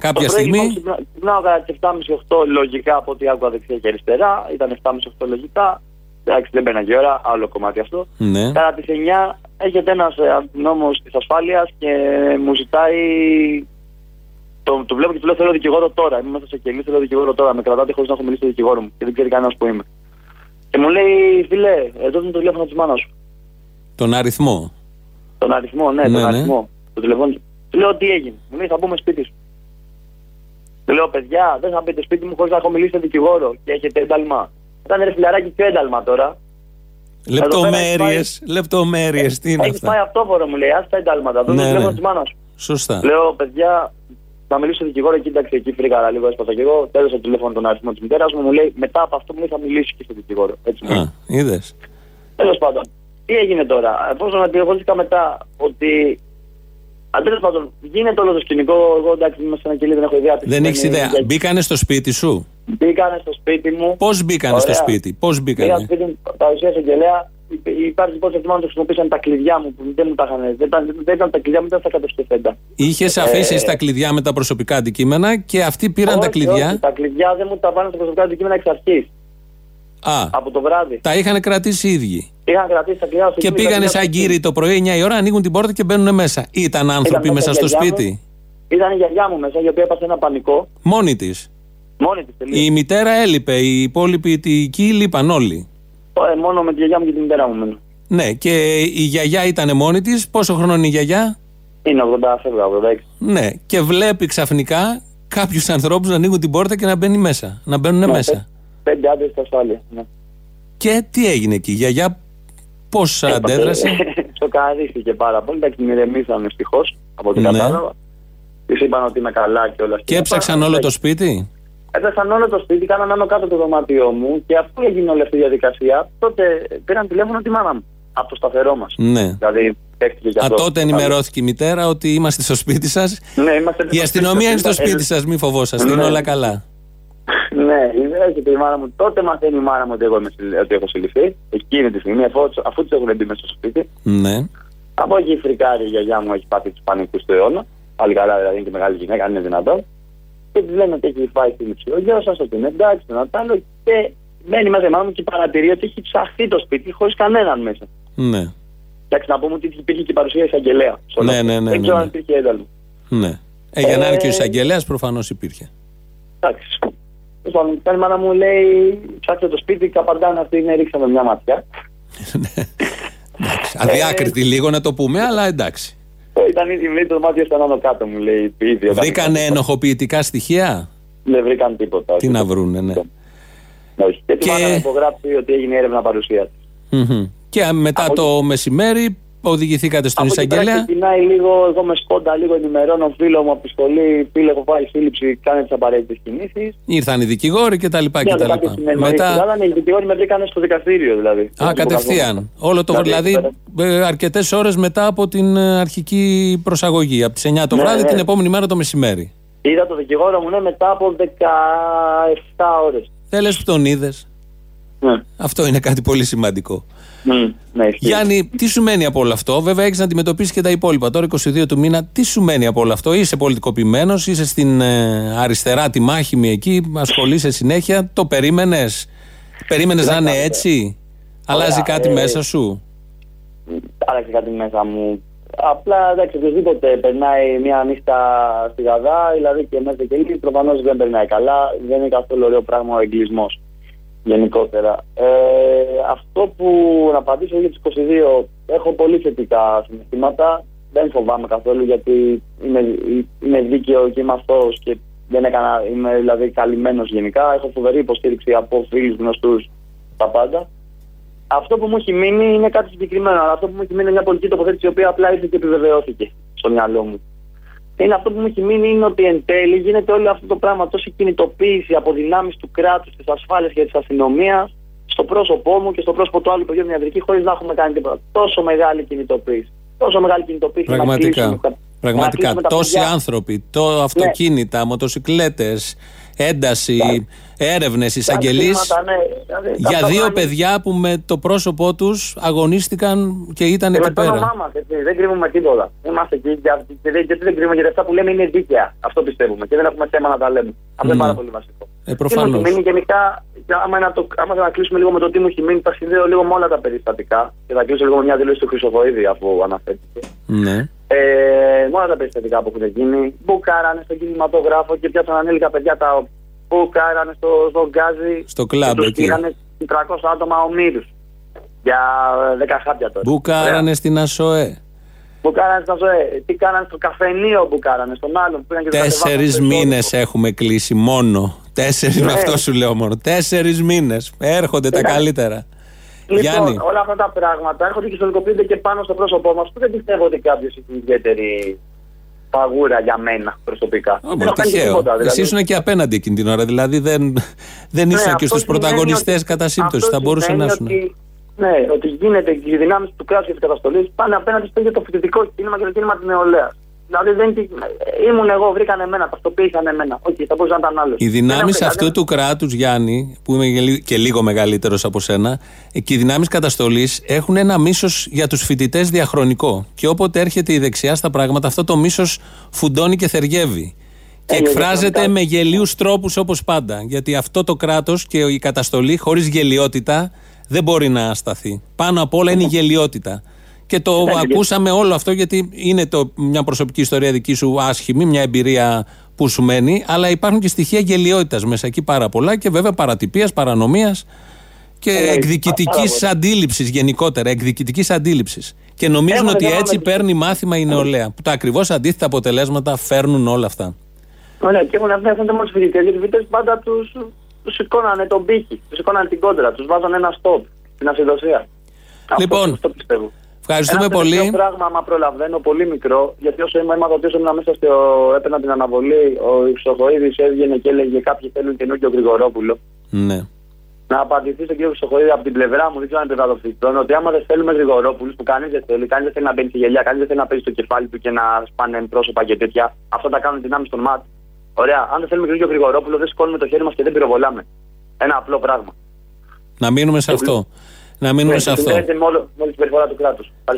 Κάποια το στιγμή. Ξυπνάω κατά τις 7.30-8 λογικά από ό,τι άκουγα δεξιά και αριστερά. Ήταν 7.30-8 λογικά. Εντάξει, δεν μπαίναγε ώρα, άλλο κομμάτι αυτό. Ναι. Κατά τις 9 έρχεται ένας αστυνόμο της ασφάλειας και μου ζητάει. Το, το βλέπω και του λέω: Θέλω δικηγόρο τώρα. Είμαι μέσα σε κελί, θέλω δικηγόρο τώρα. Με κρατάτε χωρίς να έχω μιλήσει στο δικηγόρο μου και δεν ξέρει κανένας που είμαι. Και μου λέει: Φιλέ, εδώ είναι το τηλέφωνο της μάνας σου. Τον αριθμό. Τον αριθμό, ναι, ναι τον ναι. αριθμό. Το τηλέφωνο. Του λέω: Τι έγινε. Μου λέει: Θα μπούμε σπίτι σου. Του λέω, παιδιά, δεν θα μπείτε σπίτι μου χωρίς να έχω μιλήσει στον δικηγόρο και έχετε ένταλμα. Ήταν ρε φιλαράκι και ένταλμα τώρα. Λεπτομέρειες, λεπτομέρειες, τι είναι αυτά; Έχει πάει αυτόφορο μου λέει, α τα εντάλματα. Δεν ναι, ναι. της μάνας σου. Σωστά. Λέω, παιδιά, θα μιλήσω στον δικηγόρο, κοίταξε εκεί φρίκαρα λίγο, έσπασα και εγώ. Τέλο το τηλέφωνο τον αριθμό της μητέρας μου, μου λέει, μετά από αυτό μου λέει, θα μιλήσει και στον δικηγόρο. Έτσι Α, είδες. Τέλος πάντων, τι έγινε τώρα, εφόσον αντιληφθήκα μετά ότι Τέλος πάντων, γίνεται όλο το σκηνικό. Εγώ εντάξει, είμαι σε ένα κελί, δεν έχω ιδέα. Δεν έχεις ιδέα. Για... Μπήκανε στο σπίτι σου; Μπήκανε στο σπίτι μου. Πώς μπήκανε στο σπίτι, Πώς μπήκανε; Μπήκα στο σπίτι μου, παρουσίασε εγγελέα. Υπάρχει πώ εκτιμά να το χρησιμοποίησαν τα κλειδιά μου που δεν μου τα είχαν. Δεν ήταν, δεν ήταν τα κλειδιά μου, ήταν στα κατασκευέντα. Είχες αφήσει ε... τα κλειδιά με τα προσωπικά αντικείμενα και αυτοί πήραν όχι, τα κλειδιά; Όχι, τα κλειδιά δεν μου τα βάλανε στα προσωπικά αντικείμενα εξ αρχής. Α, από το βράδυ. Τα είχαν κρατήσει οι ίδιοι. Είχαν κρατήσει τα κλειδιά Και πήγανε σαν κύριοι το πρωί 9 η ώρα, ανοίγουν την πόρτα και μπαίνουν μέσα. Ήταν άνθρωποι ήταν μέσα στο σπίτι. Μου, ήταν η γιαγιά μου μέσα, η οποία έπασε ένα πανικό. Μόνη της. Μόνη της, Η μητέρα έλειπε, οι υπόλοιποι οικοί λείπαν όλοι. Ε, μόνο με τη γιαγιά μου και τη μητέρα μου μένω. Ναι, και η γιαγιά ήταν μόνη της. Πόσο χρόνο είναι η γιαγιά, Είναι 87, 86. Ναι, και βλέπει ξαφνικά κάποιους ανθρώπους να ανοίγουν την πόρτα και να μπαίνει μέσα. Να μπαίνουν Ναι, μέσα. Πέντε άντρες στα ασφάλεια. Ναι. Και τι έγινε εκεί, η γιαγιά πώς αντέδρασε; Σοκαρίστηκε πάρα πολύ. Τα την ηρεμήσαν ευτυχώς από ό,τι Ναι. κατάλαβα. Της είπαν ότι είμαι καλά και όλα Και έψαξαν όλο το σπίτι; Έψαξαν όλο το σπίτι, κάναν άνω κάτω το δωμάτιό μου και αφού έγινε όλη αυτή η διαδικασία, τότε πήραν τηλέφωνο τη μάνα μου. Από το σταθερό μας. Ναι. Δηλαδή, παίχτηκε και Α, αυτό. τότε ενημερώθηκε η μητέρα ότι είμαστε στο σπίτι σας. Ναι, είμαστε Η αστυνομία είναι στο σπίτι σας, μη φοβόσαστε, είναι Ναι. όλα καλά. Ναι, έρχεται η μάνα μου. Τότε μαθαίνει η μάνα μου ότι, εγώ είμαι, συλλη- ότι έχω συλληφθεί. Εκείνη τη στιγμή, αφού, αφού του έχουν μπει μέσα στο σπίτι. Ναι. Από εκεί φρικάρει η γιαγιά μου, έχει πάθει τους πανικούς του αιώνα. Πάλι καλά, δηλαδή είναι και μεγάλη γυναίκα, αν είναι δυνατόν. Και της λένε ότι έχει φάει σύλληψη ο γιο σας, ότι είναι εντάξει, τον Ατάλο. Και μένει μέσα η μάνα μου και παρατηρεί ότι έχει ψαχθεί το σπίτι χωρίς κανέναν μέσα. Ναι. Εντάξει, να πούμε ότι υπήρχε και η παρουσία εισαγγελέα. στο Ναι, λόγο. ναι, ναι, Δεν ναι, ξέρω ναι. αν υπήρχε ένταλμα. ναι. Ε, για να είναι και ο Ε, εισαγγελέας, προφανώς υπήρχε. Εντάξει. Λοιπόν, η μάνα μου λέει: Ψάξτε το σπίτι, καπαντάνε αυτή είναι, ρίξαμε μια ματιά. Εντάξει, Αδιάκριτη λίγο να το πούμε, αλλά εντάξει. Ε, Ήταν ήδη λέει, το δωμάτιο ήταν άνω κάτω, μου λέει. Ήδη, όταν- Βρήκανε ενοχοποιητικά στοιχεία; Δεν βρήκαν τίποτα. Τι να βρούνε, ναι. Όχι. Και τη Και- μάνα να υπογράψει ότι έγινε έρευνα παρουσίας. Μμμ. Και μετά το μεσημέρι οδηγηθήκατε στον Από εκεί πέρα εισαγγελέα. ξεκινάει λίγο, εγώ με σκόντα, λίγο ενημερώνω φίλο μου από τη σχολή. Φίλε, έχω πάει σύλληψη, κάνε τις απαραίτητες κινήσεις. Ήρθαν οι δικηγόροι κτλ. κτλ. Μετά. Μετά. οι δικηγόροι με βρήκαν στο δικαστήριο δηλαδή. Α, κατευθείαν. Όλο το Δηλαδή, δηλαδή αρκετές ώρες μετά από την ε, αρχική προσαγωγή. Από τις 9 το Ναι, βράδυ, ναι. την επόμενη μέρα το μεσημέρι. Είδα το δικηγόρο μου ναι, μετά από 17 ώρες. Δεν λε που τον είδες. Ναι. Αυτό είναι κάτι πολύ σημαντικό. Ναι, ισχύει. Γιάννη, τι σου μένει από όλο αυτό; Βέβαια, έχεις να αντιμετωπίσεις και τα υπόλοιπα. Τώρα, 22 του μήνα, τι σου μένει από όλο αυτό; Είσαι πολιτικοποιημένος, είσαι στην ε, αριστερά, τη μάχημη εκεί, ασχολείσαι συνέχεια. Το περίμενες; Περίμενες να είναι έτσι; Αλλάζει κάτι ε, μέσα σου; άλλαξε κάτι μέσα μου. Απλά εντάξει, οποιοδήποτε περνάει μια νύχτα στη Γαδά, δηλαδή και μέσα και λίγο, προφανώς δεν περνάει καλά. Δεν είναι καθόλου ωραίο πράγμα ο εγκλισμός γενικότερα. Ε, αυτό που να απαντήσω για τι 22, έχω πολύ θετικά συναισθήματα. Δεν φοβάμαι καθόλου γιατί είμαι, είμαι δίκαιο και είμαι αυτός και δεν έκανα, είμαι δηλαδή καλυμμένος γενικά. Έχω φοβερή υποστήριξη από φίλους γνωστούς τα πάντα. Αυτό που μου έχει μείνει είναι κάτι συγκεκριμένο. Αλλά αυτό που μου έχει μείνει είναι μια πολιτική τοποθέτηση η οποία απλά ήρθε και επιβεβαιώθηκε στο μυαλό μου. Είναι αυτό που μου έχει μείνει είναι ότι εν τέλει γίνεται όλο αυτό το πράγμα, τόση κινητοποίηση από δυνάμεις του κράτους, της ασφάλειας και της αστυνομίας στο πρόσωπό μου και στο πρόσωπο του άλλου παιδιού ιατρική χωρίς να έχουμε κάνει τίποτα. Τόσο μεγάλη κινητοποίηση. Τόσο μεγάλη κινητοποίηση. να Πραγματικά. κλείσουμε τα- να Πραγματικά. κλείσουμε τα Τόσοι παιδιά. άνθρωποι, το αυτοκίνητα, μοτοσυκλέτες, ένταση, έρευνες, εισαγγελείς. θύματα, ναι. Δηλαδή, Για αυτό δύο κάνει- παιδιά που με το πρόσωπό τους αγωνίστηκαν και ήταν Και εκεί με το όνομά πέρα. μας, έτσι, δεν κρύβουμε τίποτα. Είμαστε εκεί και, και, δεν- γιατί δεν κρύβουμε γιατί αυτά που λέμε είναι δίκαια. Αυτό πιστεύουμε και δεν έχουμε θέμα να τα λέμε. Αυτό Ναι. είναι πάρα πολύ βασικό. Ε, Τι προφανώς. μου έχει μείνει γενικά, και άμα, να το, άμα να κλείσουμε λίγο με το τι μου έχει μείνει, τα συνδέω λίγο με όλα τα περιστατικά και θα κλείσω λίγο με μια δήλωση του Χρυσοβοίδη αφού αναφέρθηκε. Ναι. Ε, με όλα τα περιστατικά που έχουν γίνει, μπουκάρανε στον κινηματογράφο και πιάσαν ανήλικα παιδιά τα μπουκάρανε στο, στο γκάζι. Στο κλαμπ και τους εκεί. πήγανε 300 άτομα ομήρους. Για 10 χάπια τώρα. Μπουκάρανε στην ΑΣΟΕ. Που κάνανε στα ΖΟΕ, τι κάνανε στο καφενείο που κάνανε, στον άλλον που πήγαν και τους Τέσσερις κατεβάσαν στο μήνες εσωτερικό. έχουμε κλείσει μόνο. Τέσσερις, με Ναι. αυτό σου λέω μόνο. Τέσσερις μήνες. Έρχονται τα Εντάξει. καλύτερα. Λοιπόν, Γιάννη. όλα αυτά τα πράγματα έρχονται και στολικοποιούνται και πάνω στο πρόσωπό μας που δεν πιστεύω ότι κάποιος έχει ιδιαίτερη παγούρα για μένα προσωπικά. Ω, δεν έχω κάνει και τυχαίο. τίποτα. Δηλαδή. Εσύ ήσουν και απέναντι εκείνη την ώρα. Δηλαδή δεν, δεν Ναι, ήσουν και αυτό στους σημαίνει πρωταγωνιστές ότι- κατά σύμπτωση. αυτό Θα μπορούσε να σημαίνει ήσουν. ότι- Ναι, ότι γίνεται και οι δυνάμεις του κράτους και της καταστολής πάνε απέναντι στο ίδιο το φοιτητικό κίνημα και το κίνημα της νεολαίας. Δηλαδή δεν, ήμουν εγώ, βρήκαν εμένα, ταυτοποίησαν εμένα. Όχι, θα μπορούσε να ήταν άλλος. Οι δυνάμεις αυτού του κράτους, Γιάννη, που είμαι και λι- και λίγο μεγαλύτερος από σένα, ε, και οι δυνάμεις καταστολής έχουν ένα μίσος για τους φοιτητές διαχρονικό. Και όποτε έρχεται η δεξιά στα πράγματα, αυτό το μίσος φουντώνει και θεριεύει. Και Ε, εκφράζεται διαχρονικά. με γελίους τρόπους όπως πάντα. Γιατί αυτό το κράτος και η καταστολή χωρίς γελιότητα δεν μπορεί να σταθεί. Πάνω απ' όλα είναι η γελιότητα. Και το ακούσαμε όλο αυτό γιατί είναι το, μια προσωπική ιστορία δική σου άσχημη, μια εμπειρία που σου μένει, αλλά υπάρχουν και στοιχεία γελιότητας μέσα εκεί πάρα πολλά και βέβαια παρατυπίας, παρανομίας και εκδικητικής αντίληψης γενικότερα. Εκδικητικής αντίληψης. Και νομίζουν ότι έτσι παίρνει μάθημα η νεολαία. Που τα ακριβώς αντίθετα αποτελέσματα φέρνουν όλα αυτά. Ωραία, και έχουν αφήνει μόνο φοιτητές, γιατί οι φοιτητές πάντα τους τους σηκώνανε τον πύχη, τους σηκώνανε την κόντρα, τους βάζανε ένα stop στην ασυδοσία. Λοιπόν, αυτό πιστεύω. Ευχαριστούμε ένα πολύ. Ένα πράγμα, άμα προλαβαίνω, πολύ μικρό, γιατί όσο είμαι έμαθα ότι ήμουν μέσα στο. έπαιρνα την αναβολή, ο Ιψοχοίδη έβγαινε και έλεγε Κάποιοι θέλουν καινούργιο Γρηγορόπουλο. Ναι. Να απαντηθεί στον κύριο Χρυσοχοίδη από την πλευρά μου, δεν ξέρω αν επιβεβαιωθεί ότι άμα δεν θέλουμε Γρηγορόπουλους που κανείς δεν θέλει, κανείς δεν θέλει να μπαίνει στη γελιά, κανείς δεν θέλει να παίζει στο κεφάλι του και να σπάνε πρόσωπα και τέτοια, αυτά τα κάνουν δυνάμεις των ΜΑΤ. Ωραία, αν δεν θέλουμε καινούργιο Γρηγορόπουλο, δεν σηκώνουμε το χέρι μας και δεν πυροβολάμε. Ένα απλό πράγμα. Να μείνουμε σε αυτό. Να μείνουμε σε αυτό.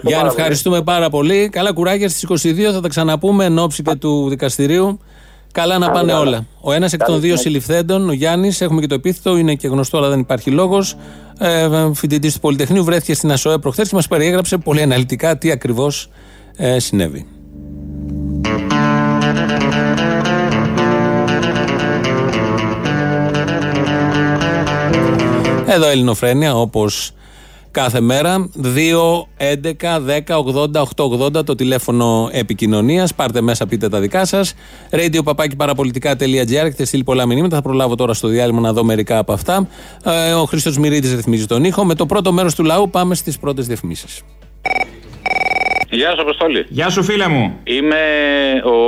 Γιάννη, ευχαριστούμε πάρα πολύ. Καλά κουράγια στις 22 θα τα ξαναπούμε εν ώψη και του δικαστηρίου. Καλά να πάνε όλα. Ο ένας εκ των δύο συλληφθέντων, ο Γιάννης, έχουμε και το επίθετο, είναι και γνωστό, αλλά δεν υπάρχει λόγος. Ε, Φοιτητής του Πολυτεχνείου, βρέθηκε στην ΑΣΟΕ προχθές και μας περιέγραψε πολύ αναλυτικά τι ακριβώς ε, συνέβη. Εδώ Ελληνοφρένια, όπως κάθε μέρα. 2, 11, 10, 80, 880 το τηλέφωνο επικοινωνίας. Πάρτε μέσα, πείτε τα δικά σας. Radio παπάκι παραπολιτικά.gr. Έχετε στείλει πολλά μηνύματα. Θα προλάβω τώρα στο διάλειμμα να δω μερικά από αυτά. Ε, ο Χρήστος Μυρίδης ρυθμίζει τον ήχο. Με το πρώτο μέρος του λαού πάμε στις πρώτες διαφημίσεις. Γεια σου, Αποστόλη. Γεια σου, φίλε μου. Είμαι ο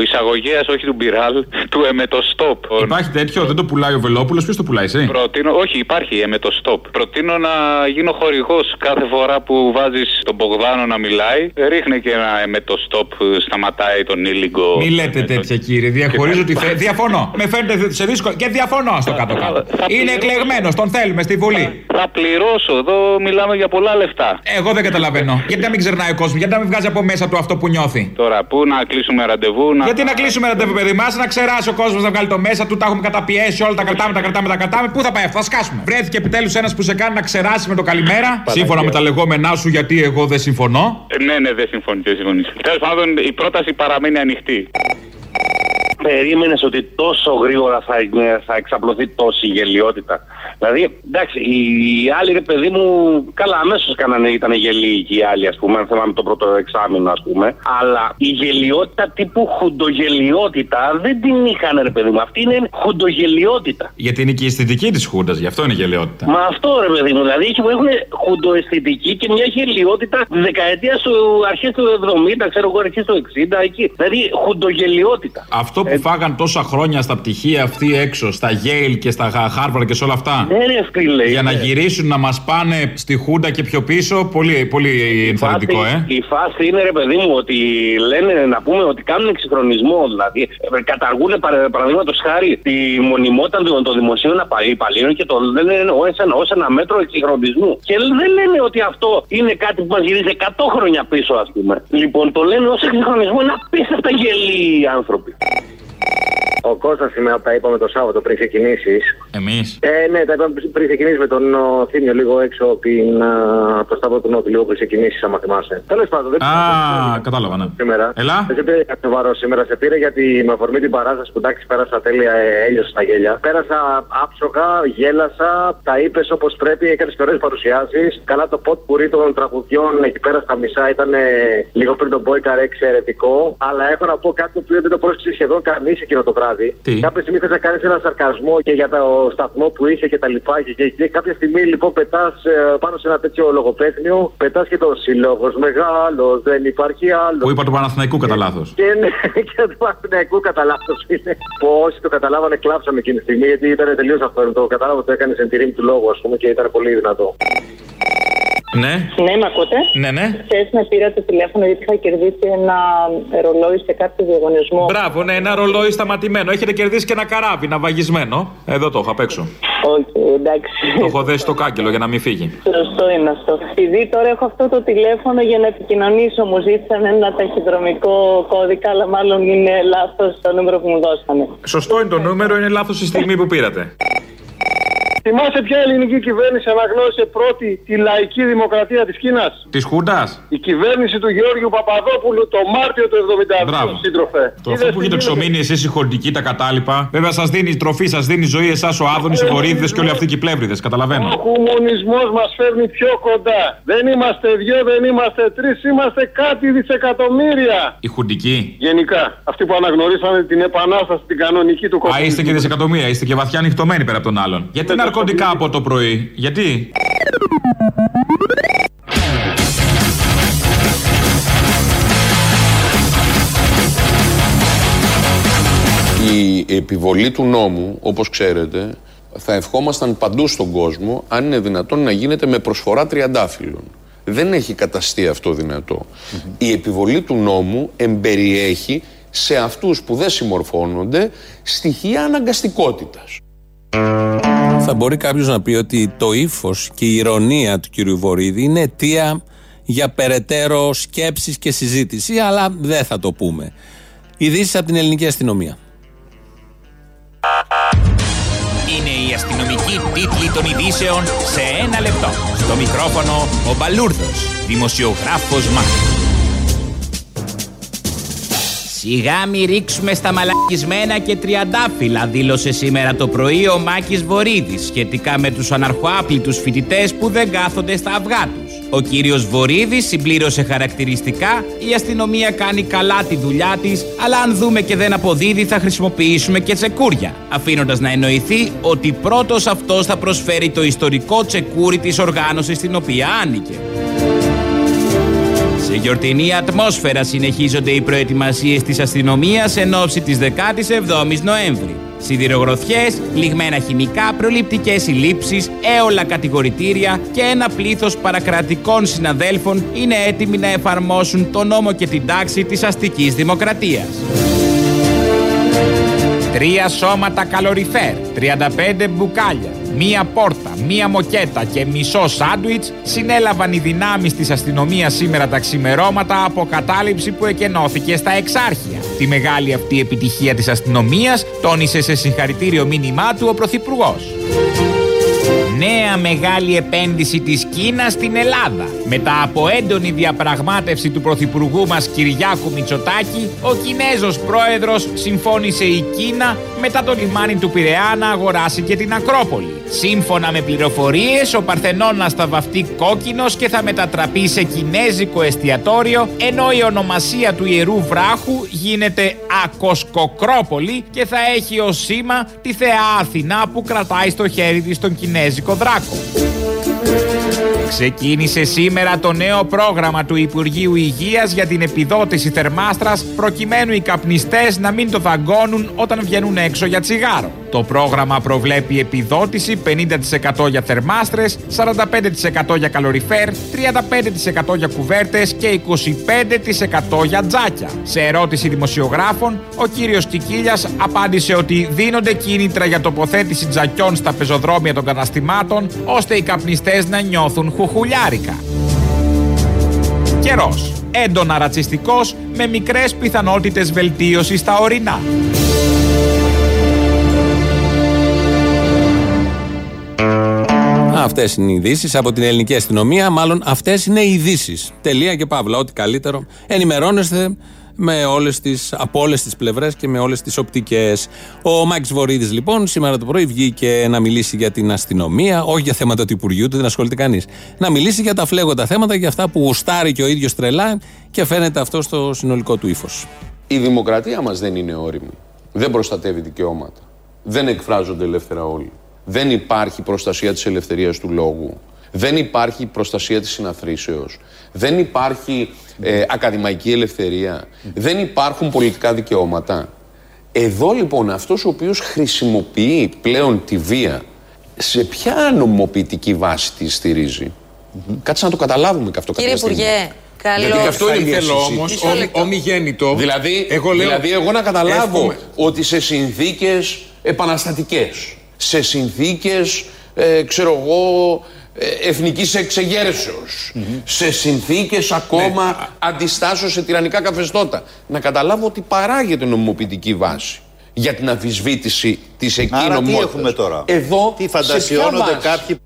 εισαγωγέας, όχι του Μπιράλ, του Εμετοστόπ. Υπάρχει τέτοιο, δεν το πουλάει ο Βελόπουλος, ποιος το πουλάει, εσύ; Προτείνω, όχι, υπάρχει Εμετοστόπ. Προτείνω να γίνω χορηγός κάθε φορά που βάζεις τον Μπογδάνο να μιλάει. Ρίχνε και ένα Εμετοστόπ, σταματάει τον ήλιγκο. Μη λέτε τέτοια, κύριε. Διαχωρίζω τη θέση. Διαφωνώ. Με φαίνεται σε δύσκολο και διαφωνώ στο κάτω-κάτω. Είναι εκλεγμένος, τον θέλουμε στη Βουλή. Θα πληρώσω, εδώ μιλάμε για πολλά λεφτά. Εγώ δεν καταλαβαίνω. Γιατί να μην ξερνάει ο κόσμος γιατί να μην βγάζει από μέσα του αυτό που νιώθει; Τώρα, πού να κλείσουμε ραντεβού, να. Γιατί να κλείσουμε ραντεβού, παιδί μας, να ξεράσει ο κόσμος να βγάλει το μέσα του, τα έχουμε καταπιέσει όλα, τα κρατάμε, τα κρατάμε, τα κρατάμε. Πού θα πάει αυτό, θα σκάσουμε. Βρέθηκε επιτέλους ένας που σε κάνει να ξεράσει με το καλημέρα. Σύμφωνα με τα λεγόμενά σου, γιατί εγώ δεν συμφωνώ. Ε, ναι, ναι, δεν συμφωνεί, δεν συμφωνεί. Τέλος πάντων, η πρόταση παραμένει ανοιχτή. Περίμενες ότι τόσο γρήγορα θα, θα εξαπλωθεί τόση γελιότητα. Δηλαδή, εντάξει, οι άλλοι ρε παιδί μου, καλά, αμέσως κάνανε, ήταν γελοί και οι άλλοι, ας πούμε, αν θυμάμαι το πρώτο εξάμεινο, ας πούμε. Αλλά η γελιότητα τύπου χουντογελιότητα δεν την είχαν, ρε παιδί μου. Αυτή είναι χουντογελιότητα. Γιατί είναι και η αισθητική της Χούντας, γι' αυτό είναι γελιότητα. Μα αυτό, ρε παιδί μου. Δηλαδή, έχουν χουντοαισθητική και μια γελιότητα τη δεκαετία του αρχές του 70, ξέρω εγώ, αρχές του 60, εκεί. Δηλαδή, χουντογελιότητα. Αυτό που φάγαν τόσα χρόνια στα πτυχία αυτή έξω, στα Yale και στα Harvard και σε όλα αυτά. Ναι, ρε, φίλε, για να γυρίσουν να μας πάνε στη Χούντα και πιο πίσω, πολύ, πολύ ενθαρρυντικό, ε. Η φάση είναι, ρε παιδί μου, ότι λένε να πούμε ότι κάνουν εξυγχρονισμό. Δηλαδή, ε, καταργούν παραδείγματος χάρη τη μονιμότητα των δημοσίων υπαλλήλων και το λένε ω ένα, ως ένα μέτρο εξυγχρονισμού. Και δεν λένε ότι αυτό είναι κάτι που μας γυρίζει 100 χρόνια πίσω, ας πούμε. Λοιπόν, το λένε ως εξυγχρονισμό, είναι απίστευτα γελοί οι άνθρωποι. you Ο Κώστας σήμερα τα είπαμε το Σάββατο πριν ξεκινήσεις. Εμείς. Ε, ναι, τα είπαμε πριν ξεκινήσεις με τον Θήμιο λίγο έξω από, την, από το Σταύρο του Νότου, λίγο πριν ξεκινήσεις, άμα θυμάσαι. Τέλος πάντων, δεν Α, κατάλαβα, ναι. Σήμερα. Ελά. Δεν σε πήρε κάποιο βάρος σήμερα, σε πήρε γιατί με αφορμή την παράσταση που εντάξει πέρασα τέλεια, ε, έλειωσε στα γέλια. Πέρασα άψογα, γέλασα, τα είπες όπως πρέπει, έκανες ωραίες παρουσιάσεις. Καλά το ποτ πουρί των τραγουδιών εκεί πέρα στα μισά ήταν λίγο πριν τον Μπόικαρ εξαιρετικό. Αλλά έχω να πω κάτι που δεν το πρόσεξε σχεδόν κανείς εκείνο το βράδυ βράδυ. Τι; Κάποια στιγμή θες να κάνεις ένα σαρκασμό και για το σταθμό που είσαι και τα λοιπά. Και, και, και κάποια στιγμή λοιπόν πετάς ε, πάνω σε ένα τέτοιο λογοπαίγνιο, πετάς και το σύλλογος μεγάλος, δεν υπάρχει άλλο. Που είπα του Παναθηναϊκού κατά λάθος; Και ναι, και του Παναθηναϊκού κατά λάθος είναι. Που όσοι το καταλάβανε, κλάψαμε εκείνη τη στιγμή γιατί ήταν τελείως αυτό. Το κατάλαβα ότι έκανες εν του λόγου, ας πούμε, και ήταν πολύ δυνατό. Ναι. Ναι, με ακούτε; Ναι, ναι. Χθες με πήρα το τηλέφωνο γιατί είχα κερδίσει ένα ρολόι σε κάποιο διαγωνισμό. Μπράβο, ναι, ένα ρολόι σταματημένο. Έχετε κερδίσει και ένα καράβι ναυαγισμένο. Εδώ το έχω απ' έξω. Όχι, okay, εντάξει. Το έχω δέσει στο κάγκελο για να μην φύγει. Σωστό είναι αυτό. Επειδή τώρα έχω αυτό το τηλέφωνο για να επικοινωνήσω, μου ζήτησαν ένα ταχυδρομικό κώδικα, αλλά μάλλον είναι λάθος το νούμερο που μου δώσανε. Σωστό είναι το νούμερο, είναι λάθος η στιγμή που πήρατε. Θυμάσαι ποια ελληνική κυβέρνηση αναγνώρισε πρώτη τη λαϊκή δημοκρατία της Κίνας; Της Χούντας. Η κυβέρνηση του Γεώργιου Παπαδόπουλου το Μάρτιο του 1972, σύντροφε. Το αυτό που έχετε ξομείνει εσείς οι χορτικοί τα κατάλοιπα. Βέβαια σας δίνει τροφή, σας δίνει ζωή εσάς ο Άδωνης, οι βορύδιδε και όλοι αυτοί οι πλεύριδες. Καταλαβαίνω. Ο κομμουνισμός μας φέρνει πιο κοντά. Δεν είμαστε δυο, δεν είμαστε τρεις, είμαστε κάτι δισεκατομμύρια. Οι χουντικοί. Γενικά. Αυτοί που αναγνωρίσανε την επανάσταση, την κανονική του κομμουνισμού. Α, είστε και δισεκατομμύρια, είστε και βαθιά ανοιχτωμένοι πέρα από τον άλλον. Γιατί ναρκωτικά από το πρωί, γιατί; Η επιβολή του νόμου, όπως ξέρετε, θα ευχόμασταν παντού στον κόσμο αν είναι δυνατόν να γίνεται με προσφορά τριαντάφυλλων. Δεν έχει καταστεί αυτό Η επιβολή του νόμου εμπεριέχει σε αυτούς που δεν συμμορφώνονται στοιχεία αναγκαστικότητας. Θα μπορεί κάποιος να πει ότι το ύφος και η ηρωνία του κυρίου Βορύδη είναι αιτία για περαιτέρω σκέψη και συζήτηση, αλλά δεν θα το πούμε. Ειδήσεις από την ελληνική αστυνομία. Είναι η αστυνομική τίτλη των ειδήσεων σε ένα λεπτό. Στο μικρόφωνο ο Μπαλούρδος, δημοσιογράφος Μάρκος. Σιγά μη ρίξουμε στα μαλακισμένα και τριαντάφυλλα, δήλωσε σήμερα το πρωί ο Μάκης Βορύδης σχετικά με τους αναρχοάπλητους φοιτητές που δεν κάθονται στα αυγά τους. Ο κύριος Βορύδης συμπλήρωσε χαρακτηριστικά «Η αστυνομία κάνει καλά τη δουλειά της, αλλά αν δούμε και δεν αποδίδει θα χρησιμοποιήσουμε και τσεκούρια», αφήνοντας να εννοηθεί ότι πρώτος αυτός θα προσφέρει το ιστορικό τσεκούρι της οργάνωσης στην οποία άνοικε. Σε γιορτινή ατμόσφαιρα συνεχίζονται οι προετοιμασίες της αστυνομίας εν ώψη της 17η Νοέμβρη. Σιδηρογροθιές, λιγμένα χημικά, προληπτικές συλλήψεις, έολα κατηγορητήρια και ένα πλήθος παρακρατικών συναδέλφων είναι έτοιμοι να εφαρμόσουν τον νόμο και την τάξη της αστικής δημοκρατίας. Τρία σώματα καλοριφέρ, 35 μπουκάλια, μία πόρτα, μία μοκέτα και μισό σάντουιτς συνέλαβαν οι δυνάμεις της αστυνομίας σήμερα τα ξημερώματα από κατάληψη που εκενώθηκε στα εξάρχεια. Τη μεγάλη αυτή επιτυχία της αστυνομίας τόνισε σε συγχαρητήριο μήνυμά του ο Πρωθυπουργός νέα μεγάλη επένδυση της Κίνας στην Ελλάδα. Μετά από έντονη διαπραγμάτευση του Πρωθυπουργού μας Κυριάκου Μητσοτάκη, ο Κινέζος πρόεδρος συμφώνησε η Κίνα μετά το λιμάνι του Πειραιά να αγοράσει και την Ακρόπολη. Σύμφωνα με πληροφορίες, ο Παρθενώνας θα βαφτεί κόκκινος και θα μετατραπεί σε κινέζικο εστιατόριο, ενώ η ονομασία του Ιερού Βράχου γίνεται Ακοσκοκρόπολη και θα έχει ως σήμα τη Θεά Αθηνά που κρατάει στο χέρι της τον κινέζικο δράκο. Ξεκίνησε σήμερα το νέο πρόγραμμα του Υπουργείου Υγείας για την επιδότηση θερμάστρας προκειμένου οι καπνιστές να μην το δαγκώνουν όταν βγαίνουν έξω για τσιγάρο. Το πρόγραμμα προβλέπει επιδότηση 50% για θερμάστρες, 45% για καλοριφέρ, 35% για κουβέρτες και 25% για τζάκια. Σε ερώτηση δημοσιογράφων, ο κύριος Κικίλιας απάντησε ότι δίνονται κίνητρα για τοποθέτηση τζακιών στα πεζοδρόμια των καταστημάτων, ώστε οι καπνιστές να νιώθουν χουχουλιάρικα. Καιρός. Έντονα ρατσιστικός με μικρές πιθανότητες βελτίωσης στα ορεινά. Αυτές είναι οι ειδήσεις από την ελληνική αστυνομία. Μάλλον αυτές είναι οι ειδήσεις. Τελεία και παύλα. Ό,τι καλύτερο. Ενημερώνεστε με όλες τις, από όλες τις πλευρές και με όλες τις οπτικές. Ο Μάκης Βορύδης, λοιπόν, σήμερα το πρωί βγήκε να μιλήσει για την αστυνομία, όχι για θέματα του Υπουργείου του, δεν ασχολείται κανείς. Να μιλήσει για τα φλέγοντα θέματα, για αυτά που γουστάρει και ο ίδιος τρελά και φαίνεται αυτό στο συνολικό του ύφος. Η δημοκρατία μας δεν είναι όρημη. Δεν προστατεύει δικαιώματα. Δεν εκφράζονται ελεύθερα όλοι. Δεν υπάρχει προστασία της ελευθερίας του λόγου. Δεν υπάρχει προστασία της συναθρήσεως. Δεν υπάρχει ε, ακαδημαϊκή ελευθερία. Δεν υπάρχουν πολιτικά δικαιώματα. Εδώ λοιπόν αυτός ο οποίος χρησιμοποιεί πλέον τη βία σε ποια νομοποιητική βάση τη στηρίζει; Κάτσε να το καταλάβουμε και αυτό Κύριε Υπουργέ, Καλώς. Γιατί αυτό είναι θέλω όμως, ομιγέννητο. Δηλαδή, εγώ, λέω, δηλαδή, εγώ να καταλάβω ότι σε συνθήκες επαναστατικές σε συνθήκες, ε, ξέρω εγώ, ε, εθνικής σε συνθήκες ακόμα ναι. αντιστάσεως σε τυραννικά καθεστώτα. Να καταλάβω ότι παράγεται νομιμοποιητική βάση. για την αμφισβήτηση της εκείνη Άρα τι έχουμε τώρα; Εδώ τι φαντασιώνονται κάποιοι.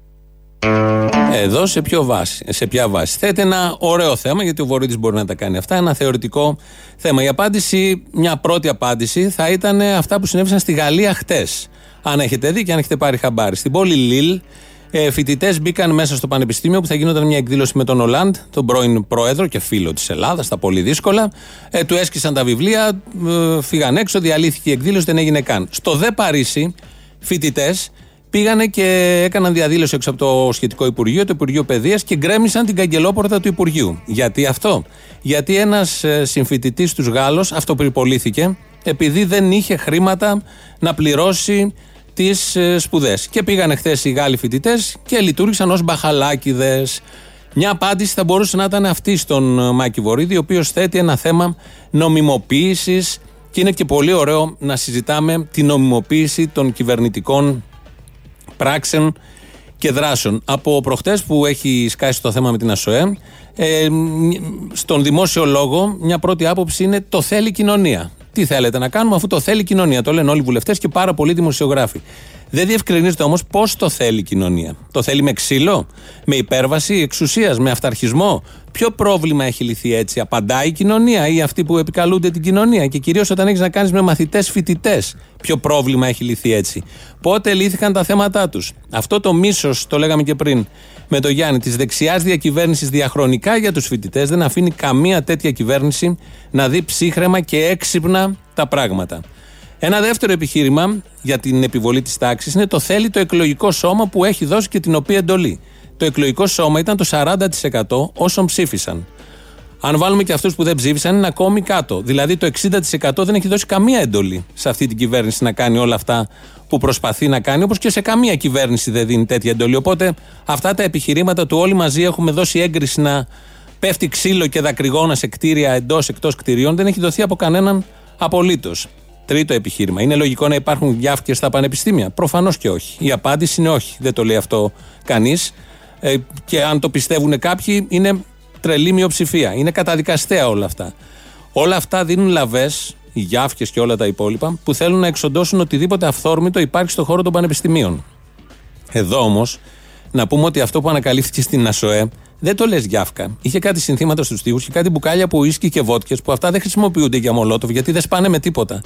Εδώ σε, ποιο βάση, σε ποια βάση; Θέτει ένα ωραίο θέμα, γιατί ο Βορύδης μπορεί να τα κάνει αυτά, ένα θεωρητικό θέμα. Η απάντηση, μια πρώτη απάντηση, θα ήταν αυτά που συνέβησαν στη Γαλλία χτες. Αν έχετε δει και αν έχετε πάρει χαμπάρι. Στην πόλη Λίλ, ε, φοιτητές μπήκαν μέσα στο πανεπιστήμιο που θα γινόταν μια εκδήλωση με τον Ολάντ, τον πρώην πρόεδρο και φίλο της Ελλάδας, τα πολύ δύσκολα. Ε, του έσκησαν τα βιβλία, ε, φύγαν έξω, διαλύθηκε η εκδήλωση, δεν έγινε καν. Στο Δε Παρίσι, φοιτητές πήγανε και έκαναν διαδήλωση έξω από το σχετικό Υπουργείο, το Υπουργείο Παιδείας και γκρέμισαν την καγκελόπορτα του Υπουργείου. Γιατί αυτό, Γιατί ένας ε, συμφοιτητής τους Γάλλος αυτοπεριπολήθηκε επειδή δεν είχε χρήματα να πληρώσει τις ε, σπουδές. Και πήγαν χθες οι Γάλλοι φοιτητές και λειτουργήσαν ως μπαχαλάκιδε. Μια απάντηση θα μπορούσε να ήταν αυτή στον ε, Μάκη Βορύδη, ο οποίος θέτει ένα θέμα νομιμοποίησης και είναι και πολύ ωραίο να συζητάμε τη νομιμοποίηση των κυβερνητικών πράξεων και δράσεων. Από προχτές που έχει σκάσει το θέμα με την ΑΣΟΕ, ε, στον δημόσιο λόγο, μια πρώτη άποψη είναι το θέλει κοινωνία. Τι θέλετε να κάνουμε, αφού το θέλει η κοινωνία. Το λένε όλοι οι βουλευτές και πάρα πολλοί δημοσιογράφοι. Δεν διευκρινίζεται όμως πώς το θέλει η κοινωνία. Το θέλει με ξύλο, με υπέρβαση εξουσίας, με αυταρχισμό. Ποιο πρόβλημα έχει λυθεί έτσι, απαντάει η κοινωνία ή αυτοί που επικαλούνται την κοινωνία; Και κυρίως όταν έχεις να κάνεις με μαθητές φοιτητές, ποιο πρόβλημα έχει λυθεί έτσι; Πότε λύθηκαν τα θέματα τους; Αυτό το μίσος, το λέγαμε και πριν με το Γιάννη, της δεξιάς διακυβέρνησης διαχρονικά για τους φοιτητές δεν αφήνει καμία τέτοια κυβέρνηση να δει ψύχρεμα και έξυπνα τα πράγματα. Ένα δεύτερο επιχείρημα για την επιβολή της τάξης είναι το θέλει το εκλογικό σώμα που έχει δώσει και την οποία εντολή. Το εκλογικό σώμα ήταν το 40% όσων ψήφισαν. Αν βάλουμε και αυτούς που δεν ψήφισαν, είναι ακόμη κάτω. Δηλαδή το 60% δεν έχει δώσει καμία εντολή σε αυτή την κυβέρνηση να κάνει όλα αυτά που προσπαθεί να κάνει, όπως και σε καμία κυβέρνηση δεν δίνει τέτοια εντολή. Οπότε αυτά τα επιχειρήματα του όλοι μαζί έχουμε δώσει έγκριση να πέφτει ξύλο και δακρυγόνα σε κτίρια εντός εκτός κτηρίων δεν έχει δοθεί από κανέναν απολύτως. Τρίτο επιχείρημα. Είναι λογικό να υπάρχουν διάφκες στα πανεπιστήμια; Προφανώς και όχι. Η απάντηση είναι όχι. Δεν το λέει αυτό κανείς. Ε, και αν το πιστεύουν κάποιοι, είναι τρελή μειοψηφία. Είναι καταδικαστέα όλα αυτά. Όλα αυτά δίνουν λαβές, οι γιάφκες και όλα τα υπόλοιπα, που θέλουν να εξοντώσουν οτιδήποτε αυθόρμητο υπάρχει στον χώρο των πανεπιστημίων. Εδώ όμως, να πούμε ότι αυτό που ανακαλύφθηκε στην ΑΣΟΕ δεν το λες γιάφκα. Είχε κάτι συνθήματα στους τοίχου και κάτι μπουκάλια από ουίσκι και βότκες που αυτά δεν χρησιμοποιούνται για μολότοβ γιατί δεν σπάνε με τίποτα.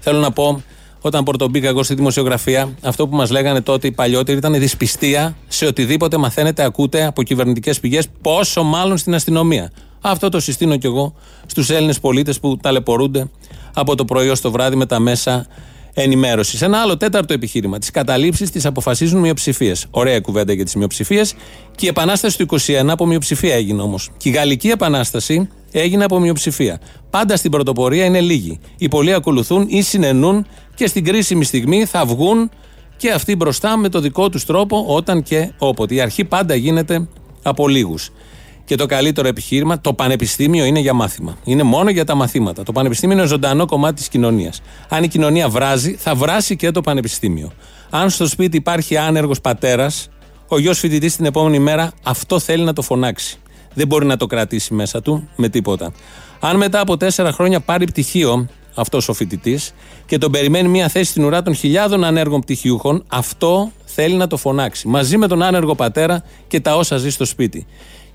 Θέλω να πω, όταν πρωτομπήκα εγώ στη δημοσιογραφία, αυτό που μας λέγανε τότε οι παλιότεροι ήταν δυσπιστία σε οτιδήποτε μαθαίνετε, ακούτε από κυβερνητικές πηγές, πόσο μάλλον στην αστυνομία. Αυτό το συστήνω κι εγώ στους Έλληνες πολίτες που ταλαιπωρούνται από το πρωί ως το βράδυ με τα μέσα ενημέρωσης. Ένα άλλο τέταρτο επιχείρημα. Τις καταλήψεις τις αποφασίζουν μειοψηφίες. Ωραία κουβέντα για τις μειοψηφίες. Και η επανάσταση του 21 από μειοψηφία έγινε όμως. Και η Γαλλική Επανάσταση έγινε από μειοψηφία. Πάντα στην πρωτοπορία είναι λίγοι. Οι πολλοί ακολουθούν ή συνενούν και στην κρίσιμη στιγμή θα βγουν και αυτοί μπροστά με το δικό τους τρόπο όταν και όποτε. Η αρχή πάντα γίνεται από λίγους. Και το καλύτερο επιχείρημα, το πανεπιστήμιο είναι για μάθημα. Είναι μόνο για τα μαθήματα. Το πανεπιστήμιο είναι ζωντανό κομμάτι της κοινωνίας. Αν η κοινωνία βράζει, θα βράσει και το πανεπιστήμιο. Αν στο σπίτι υπάρχει άνεργος πατέρας, ο γιος φοιτητής την επόμενη μέρα αυτό θέλει να το φωνάξει. Δεν μπορεί να το κρατήσει μέσα του με τίποτα. Αν μετά από τέσσερα χρόνια πάρει πτυχίο αυτός ο φοιτητής και τον περιμένει μια θέση στην ουρά των χιλιάδων ανέργων πτυχιούχων, αυτό θέλει να το φωνάξει. Μαζί με τον άνεργο πατέρα και τα όσα ζει στο σπίτι.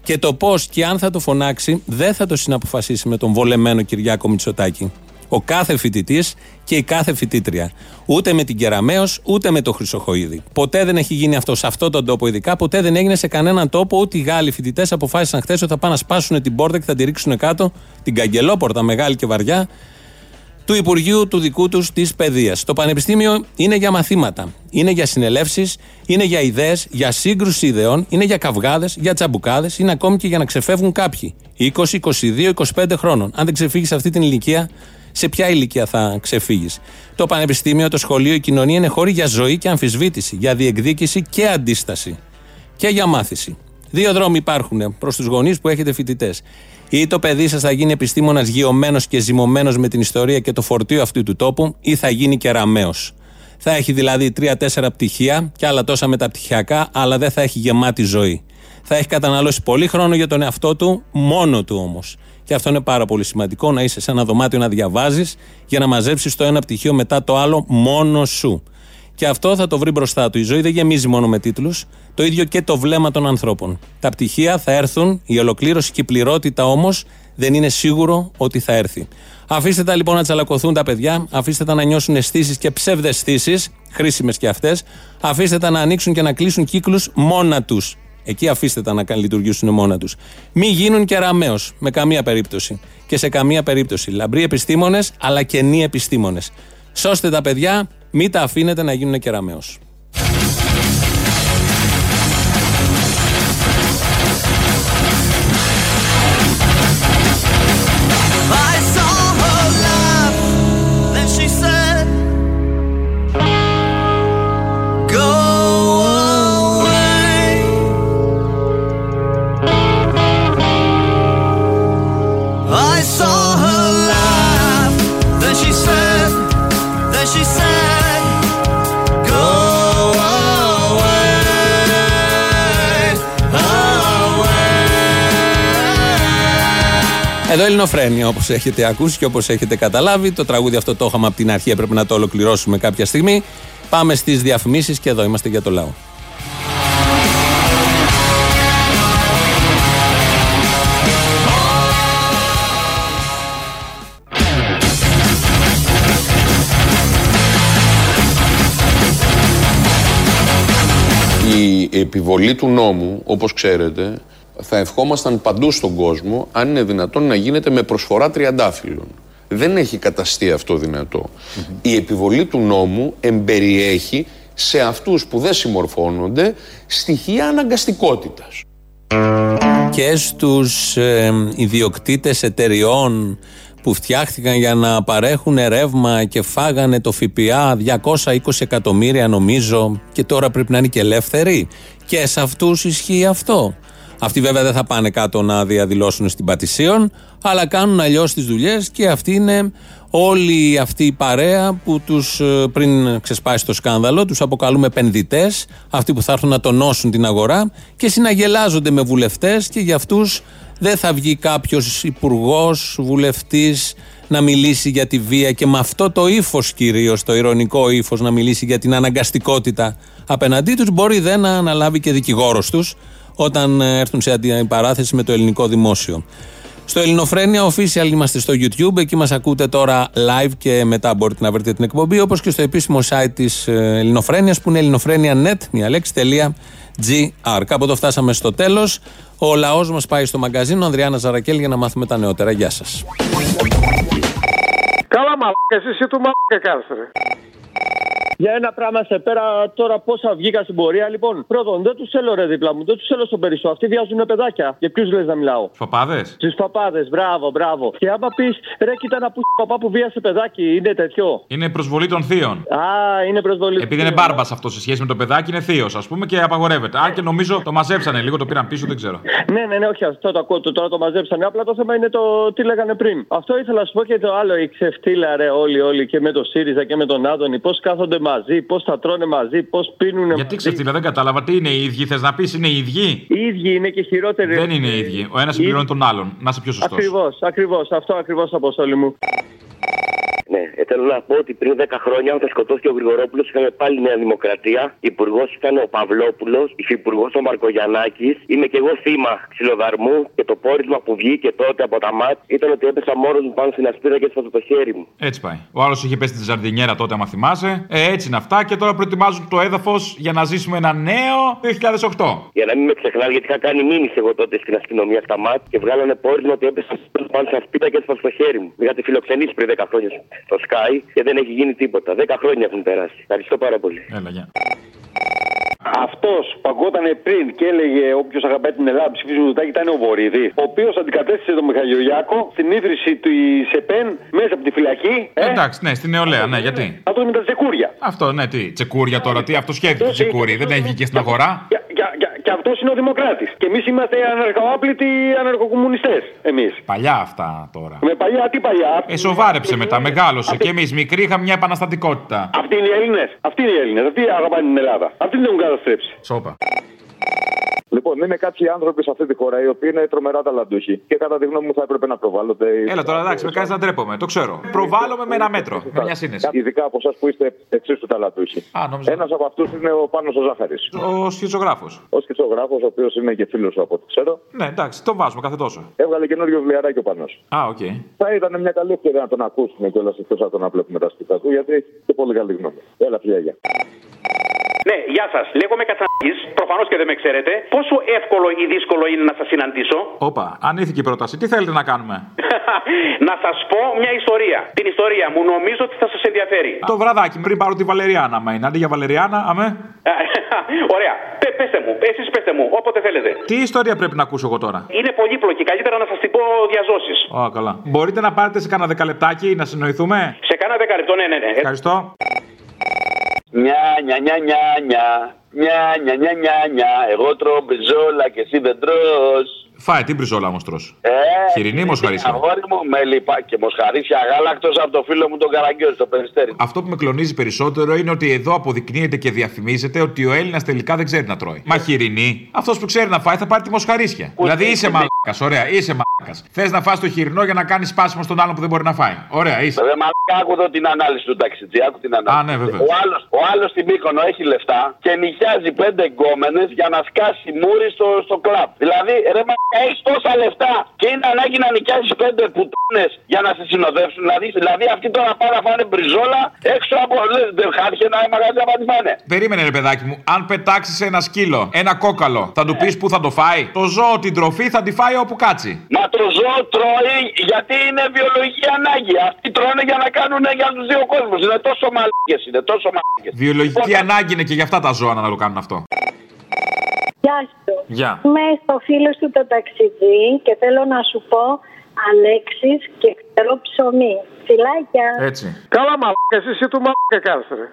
Και το πώς και αν θα το φωνάξει, δεν θα το συναποφασίσει με τον βολεμένο Κυριάκο Μητσοτάκη. Ο κάθε φοιτητής και η κάθε φοιτήτρια. Ούτε με την Κεραμαίο, ούτε με το Χρυσοχοίδη. Ποτέ δεν έχει γίνει αυτό σε αυτόν τον τόπο, ειδικά ποτέ δεν έγινε σε κανέναν τόπο. Ούτε οι Γάλλοι φοιτητές αποφάσισαν χθες ότι θα πάνε να σπάσουν την πόρτα και θα τη ρίξουν κάτω, την καγκελόπορτα μεγάλη και βαριά, του Υπουργείου του δικού τους της παιδείας. Το Πανεπιστήμιο είναι για μαθήματα, είναι για συνελεύσεις, είναι για ιδέες, για σύγκρουση ιδεών, είναι για καυγάδες, για τσαμπουκάδες, είναι ακόμη και για να ξεφεύγουν κάποιοι. 20, 22, 25 χρόνων. Αν δεν ξεφύγεις σε αυτή την ηλικία, σε ποια ηλικία θα ξεφύγεις. Το Πανεπιστήμιο, το σχολείο, η κοινωνία είναι χώροι για ζωή και αμφισβήτηση, για διεκδίκηση και αντίσταση. Και για μάθηση. Δύο δρόμοι υπάρχουν προς τους γονείς που έχετε φοιτητές. Ή το παιδί σας θα γίνει επιστήμονας γειωμένο και ζυμωμένος με την ιστορία και το φορτίο αυτού του τόπου, ή θα γίνει κεραμαίος. Θα έχει δηλαδή τρία-τέσσερα πτυχία και άλλα τόσα μεταπτυχιακά, αλλά δεν θα έχει γεμάτη ζωή. Θα έχει καταναλώσει πολύ χρόνο για τον εαυτό του, μόνο του όμως. Και αυτό είναι πάρα πολύ σημαντικό να είσαι σε ένα δωμάτιο να διαβάζεις για να μαζέψεις το ένα πτυχίο μετά το άλλο μόνος σου. Και αυτό θα το βρει μπροστά του. Η ζωή δεν γεμίζει μόνο με τίτλους, το ίδιο και το βλέμμα των ανθρώπων. Τα πτυχία θα έρθουν, η ολοκλήρωση και η πληρότητα όμως δεν είναι σίγουρο ότι θα έρθει. Αφήστε τα λοιπόν να τσαλακωθούν τα παιδιά, αφήστε τα να νιώσουν αισθήσεις και ψευδεστήσεις, χρήσιμες και αυτές, αφήστε τα να ανοίξουν και να κλείσουν κύκλους μόνα τους. Εκεί αφήστε τα να λειτουργήσουν μόνα τους. Μη γίνουν κεραμαίο με καμία περίπτωση. Και σε καμία περίπτωση. Λαμπροί επιστήμονες, αλλά και νη επιστήμονες. Σώστε τα παιδιά, μην τα αφήνετε να γίνουν κεραμαίο. Εδώ Ελληνοφρένια, όπως έχετε ακούσει και όπως έχετε καταλάβει. Το τραγούδι αυτό το είχαμε από την αρχή, έπρεπε να το ολοκληρώσουμε κάποια στιγμή. Πάμε στις διαφημίσεις και εδώ είμαστε για το λαό. Η επιβολή του νόμου, όπως ξέρετε, θα ευχόμασταν παντού στον κόσμο αν είναι δυνατόν να γίνεται με προσφορά τριαντάφυλλων. Δεν έχει καταστεί αυτό Η επιβολή του νόμου εμπεριέχει σε αυτούς που δεν συμμορφώνονται στοιχεία αναγκαστικότητας. Και στους ε, ιδιοκτήτες εταιριών που φτιάχτηκαν για να παρέχουν ρεύμα και φάγανε το ΦΠΑ 220 εκατομμύρια νομίζω και τώρα πρέπει να είναι και ελεύθεροι και σε αυτούς ισχύει αυτό. Αυτοί βέβαια δεν θα πάνε κάτω να διαδηλώσουν στην Πατησίων, αλλά κάνουν αλλιώς τις δουλειές και αυτή είναι όλη αυτή η παρέα που τους ε, πριν ξεσπάσει το σκάνδαλο, τους αποκαλούμε επενδυτές, αυτοί που θα έρθουν να τονώσουν την αγορά και συναγελάζονται με βουλευτές και για αυτούς δεν θα βγει κάποιος υπουργός, βουλευτής να μιλήσει για τη βία και με αυτό το ύφος κυρίως, το ηρωνικό ύφος, να μιλήσει για την αναγκαστικότητα απέναντί τους. Μπορεί δεν να αναλάβει και δικηγόρος τους όταν ε, έρθουν σε αντιπαράθεση με το ελληνικό δημόσιο. Στο Ελληνοφρένια Official είμαστε στο YouTube, εκεί μας ακούτε τώρα live και μετά μπορείτε να βρείτε την εκπομπή, όπως και στο επίσημο site της ε, Ελληνοφρένειας που είναι ελληνοφρένια.net, μια λέξη, .gr. Κάποτε φτάσαμε στο τέλος. Ο λαός μας πάει στο μαγκαζίνο, Ανδριάννα Ζαρακέλ, για να μάθουμε τα νεότερα. Γεια σας. Καλά μαλάκα, εσύ του μαλάκα για ένα πράγμα σε πέρα τώρα πόσα βγήκα στην πορεία. Λοιπόν, πρώτον, δεν τους θέλω ρε δίπλα μου, δεν τους θέλω στο περισσό. Αυτοί βιάζουν παιδάκια. Για ποιους λες να μιλάω; Παπάδες; Στι παπάδες, μπράβο, μπράβο. Και άμα πεις, ρε, κοίτα να πει παπά που βίασε παιδάκι, είναι τέτοιο. Είναι προσβολή των θείων. Α, είναι προσβολή. Επειδή είναι μπάρμπας αυτό σε σχέση με το παιδάκι, είναι θείος, ας πούμε, και απαγορεύεται. Α, και νομίζω το μαζέψανε λίγο, το πήραν πίσω, δεν ξέρω. ναι, ναι, ναι, όχι αυτό το ακούω, τώρα το μαζέψανε. Απλά το θέμα είναι το τι λέγανε πριν. Αυτό ήθελα να σου πω και το άλλο, η ξεφτύλα, ρε, όλοι, όλοι και με το ΣΥΡΙΖΑ και με τον Άδωνη, πώς κάθονται μαζί, πώς θα τρώνε μαζί, πώς πίνουν Γιατί ξεφτύλα, δεν κατάλαβα τι είναι οι ίδιοι. Θες να πεις είναι οι ίδιοι; Οι ίδιοι είναι και χειρότεροι. Δεν είναι οι ίδιοι. Ο ένας συμπληρώνει τον άλλον. Να είσαι πιο σωστός. Ακριβώς, ακριβώς. Αυτό ακριβώς αποστόλη μου. Ναι, ε, θέλω να πω ότι πριν 10 χρόνια, όταν σκοτώθηκε ο Γρηγορόπουλος, είχαμε πάλι Νέα Δημοκρατία. Υπουργός ήταν ο Παυλόπουλος, υφυπουργός ο Μαρκογιανάκη. Είμαι και εγώ θύμα ξυλοδαρμού και το πόρισμα που βγήκε τότε από τα ΜΑΤ ήταν ότι έπεσα μόνος μου πάνω στην ασπίδα και έσπασα το χέρι μου. Έτσι πάει. Ο άλλος είχε πέσει τη ζαρδινιέρα τότε, άμα θυμάσαι. Ε, έτσι είναι αυτά και τώρα προετοιμάζουν το έδαφος για να ζήσουμε ένα νέο 2008. Για να μην με ξεχνάτε, γιατί είχα κάνει μήνυση εγώ τότε στην αστυνομία στα ΜΑΤ και βγάλανε πόρισμα ότι έπεσα πάνω στην ασπίδα και έσπασα το χέρι μου. Είχατε φιλοξενήσει πριν 10 χρόνια στο Sky και δεν έχει γίνει τίποτα. Δέκα χρόνια έχουν περάσει. Ευχαριστώ πάρα πολύ. Έλα, γεια. Αυτός που παγκόταν πριν και έλεγε Όποιος αγαπάει την Ελλάδα ψηφίζει Μητσοτάκη ήταν ο Βορύδη, ο οποίος αντικατέστησε τον Μιχαλιογιάκο στην ίδρυση του ΕΠΕΝ μέσα από τη φυλακή. Ε; Εντάξει, ναι, στην νεολαία, ναι, γιατί; Αυτό με τα τσεκούρια. Αυτό, ναι, τι. Τσεκούρια τώρα, τι, αυτό σκέφτεται το τσεκούρι. Δεν έχει βγει στην αγορά; Και αυτός είναι ο Δημοκράτης. Και εμείς είμαστε αναρχοάπλητοι αναρχοκομμουνιστές. Εμείς. Παλιά αυτά τώρα. Με παλιά, τι παλιά; Ε, σοβάρεψε μετά, μεγάλωσε. Και εμείς μικροί είχαμε μια επαναστατικότητα. Αυτοί είναι οι Έλληνες. Αυτοί είναι οι Έλληνες. Αυτοί αγαπάνε την Ελλάδα. Αυτοί δεν έχουν καταστρέψει. Σόπα. Λοιπόν, είναι κάποιοι άνθρωποι σε αυτή τη χώρα οι οποίοι είναι τρομερά ταλαντούχοι και κατά τη γνώμη μου θα έπρεπε να προβάλλονται. Έλα τώρα, εντάξει, με κάνεις να ντρέπομαι, το ξέρω. Προβάλλομαι με ένα μέτρο, με μια σύνεση. Ειδικά από εσάς που είστε εξίσου ταλαντούχοι. Α, νόμιζα. Ένας από αυτούς είναι ο Πάνος ο Ζάχαρης. Ο σκιτσογράφος. Ο σκιτσογράφος, ο οποίος είναι και φίλος σου από ό,τι ξέρω. Ναι, εντάξει, το βάζουμε κάθε τόσο. Έβγαλε καινούριο βιβλιαράκι ο Πάνος. Α, οκ. Θα ήταν μια καλή ευκαιρία να τον ακούσουμε κιόλας εκτός από το να βλέπουμε τα σκίτσα του, γιατί έχει και πολύ καλή γνώμη. Έλα, φιλιά. Ναι, γεια σας. Λέγομαι Κατσανάκης. Προφανώς και δεν με ξέρετε. Πόσο εύκολο ή δύσκολο είναι να σας συναντήσω; Όπα, ανήθικη η πρόταση. Τι θέλετε να κάνουμε; να σας πω μια ιστορία. Την ιστορία μου νομίζω ότι θα σας ενδιαφέρει. Το βραδάκι πριν πάρω τη Βαλεριάνα, μα είναι. Αντί για Βαλεριάνα, αμέ. Ωραία. Πε, πέστε μου, εσείς πέστε μου, όποτε θέλετε. Τι ιστορία πρέπει να ακούσω εγώ τώρα; Είναι πολύπλοκη. Καλύτερα να σας την πω διαζώσεις. Ω, καλά. Μπορείτε να πάρετε σε κάνα δεκαλεπτάκι να συνοηθούμε; Σε κάνα δεκαλεπτό, ναι, ναι, ναι. Ευχαριστώ. Νια, νια, νια, νια, νια. Νια, νια, νια, νια, νια. Εγώ τρώω μπριζόλα και εσύ δεν τρως. Φάει, τι μπριζόλα όμως τρως; Ε, Χοιρινή ή μοσχαρίσια. Αγόρι μου, με λιπά και μοσχαρίσια γάλακτος από το φίλο μου τον Καραγκιόζη, το περιστέρι. Αυτό που με κλονίζει περισσότερο είναι ότι εδώ αποδεικνύεται και διαφημίζεται ότι ο Έλληνας τελικά δεν ξέρει να τρώει. Μα χοιρινή, αυτός που ξέρει να φάει θα πάρει τη μοσχαρίσια. δηλαδή είσαι μαλάκας, ωραία, είσαι μαλάκας. Θες να φας το χοιρινό για να κάνεις σπάσιμο στον άλλον που δεν μπορεί να φάει. Ωραία, είσαι. Ρε μαλάκα, άκου εδώ την ανάλυση του ταξιτζή, άκου την ανάλυση. Α, ναι, βέβαια. Ο άλλος ο άλλος στην Μύκονο έχει λεφτά και νοικιάζει πέντε γκόμενες για να σκάσει μούρι στο, στο κλαμπ. Δηλαδή, ρε μαλάκα, έχεις τόσα λεφτά και είναι ανάγκη να νοικιάζεις πέντε πουτούνε για να σε συνοδεύσουν. Δηλαδή, δηλαδή αυτοί τώρα πάνε να φάνε μπριζόλα έξω από δεν χάρηκε ένα μαγαζί να τη φάνε. Περίμενε, ρε παιδάκι μου, αν πετάξεις ένα σκύλο, ένα κόκαλο, θα του πεις που θα το φάει; Το ζώο την τροφή θα τη φάει όπου κάτσει. Μα το ζώο τρώει γιατί είναι βιολογική ανάγκη. Αυτοί τρώνε για να κάνουν για τους δύο κόσμους. Είναι τόσο μαλάκε, είναι τόσο μαλάκε. Βιολογική ανάγκη είναι και για αυτά τα ζώα να το κάνουν αυτό. Γεια σου. Γεια. Είμαι στο φίλο σου το ταξιδί και θέλω να σου πω Αλέξης και ξέρω ψωμί. Φιλάκια. Έτσι. Καλά μαλάκα, εσύ του μαλάκα κάστρε.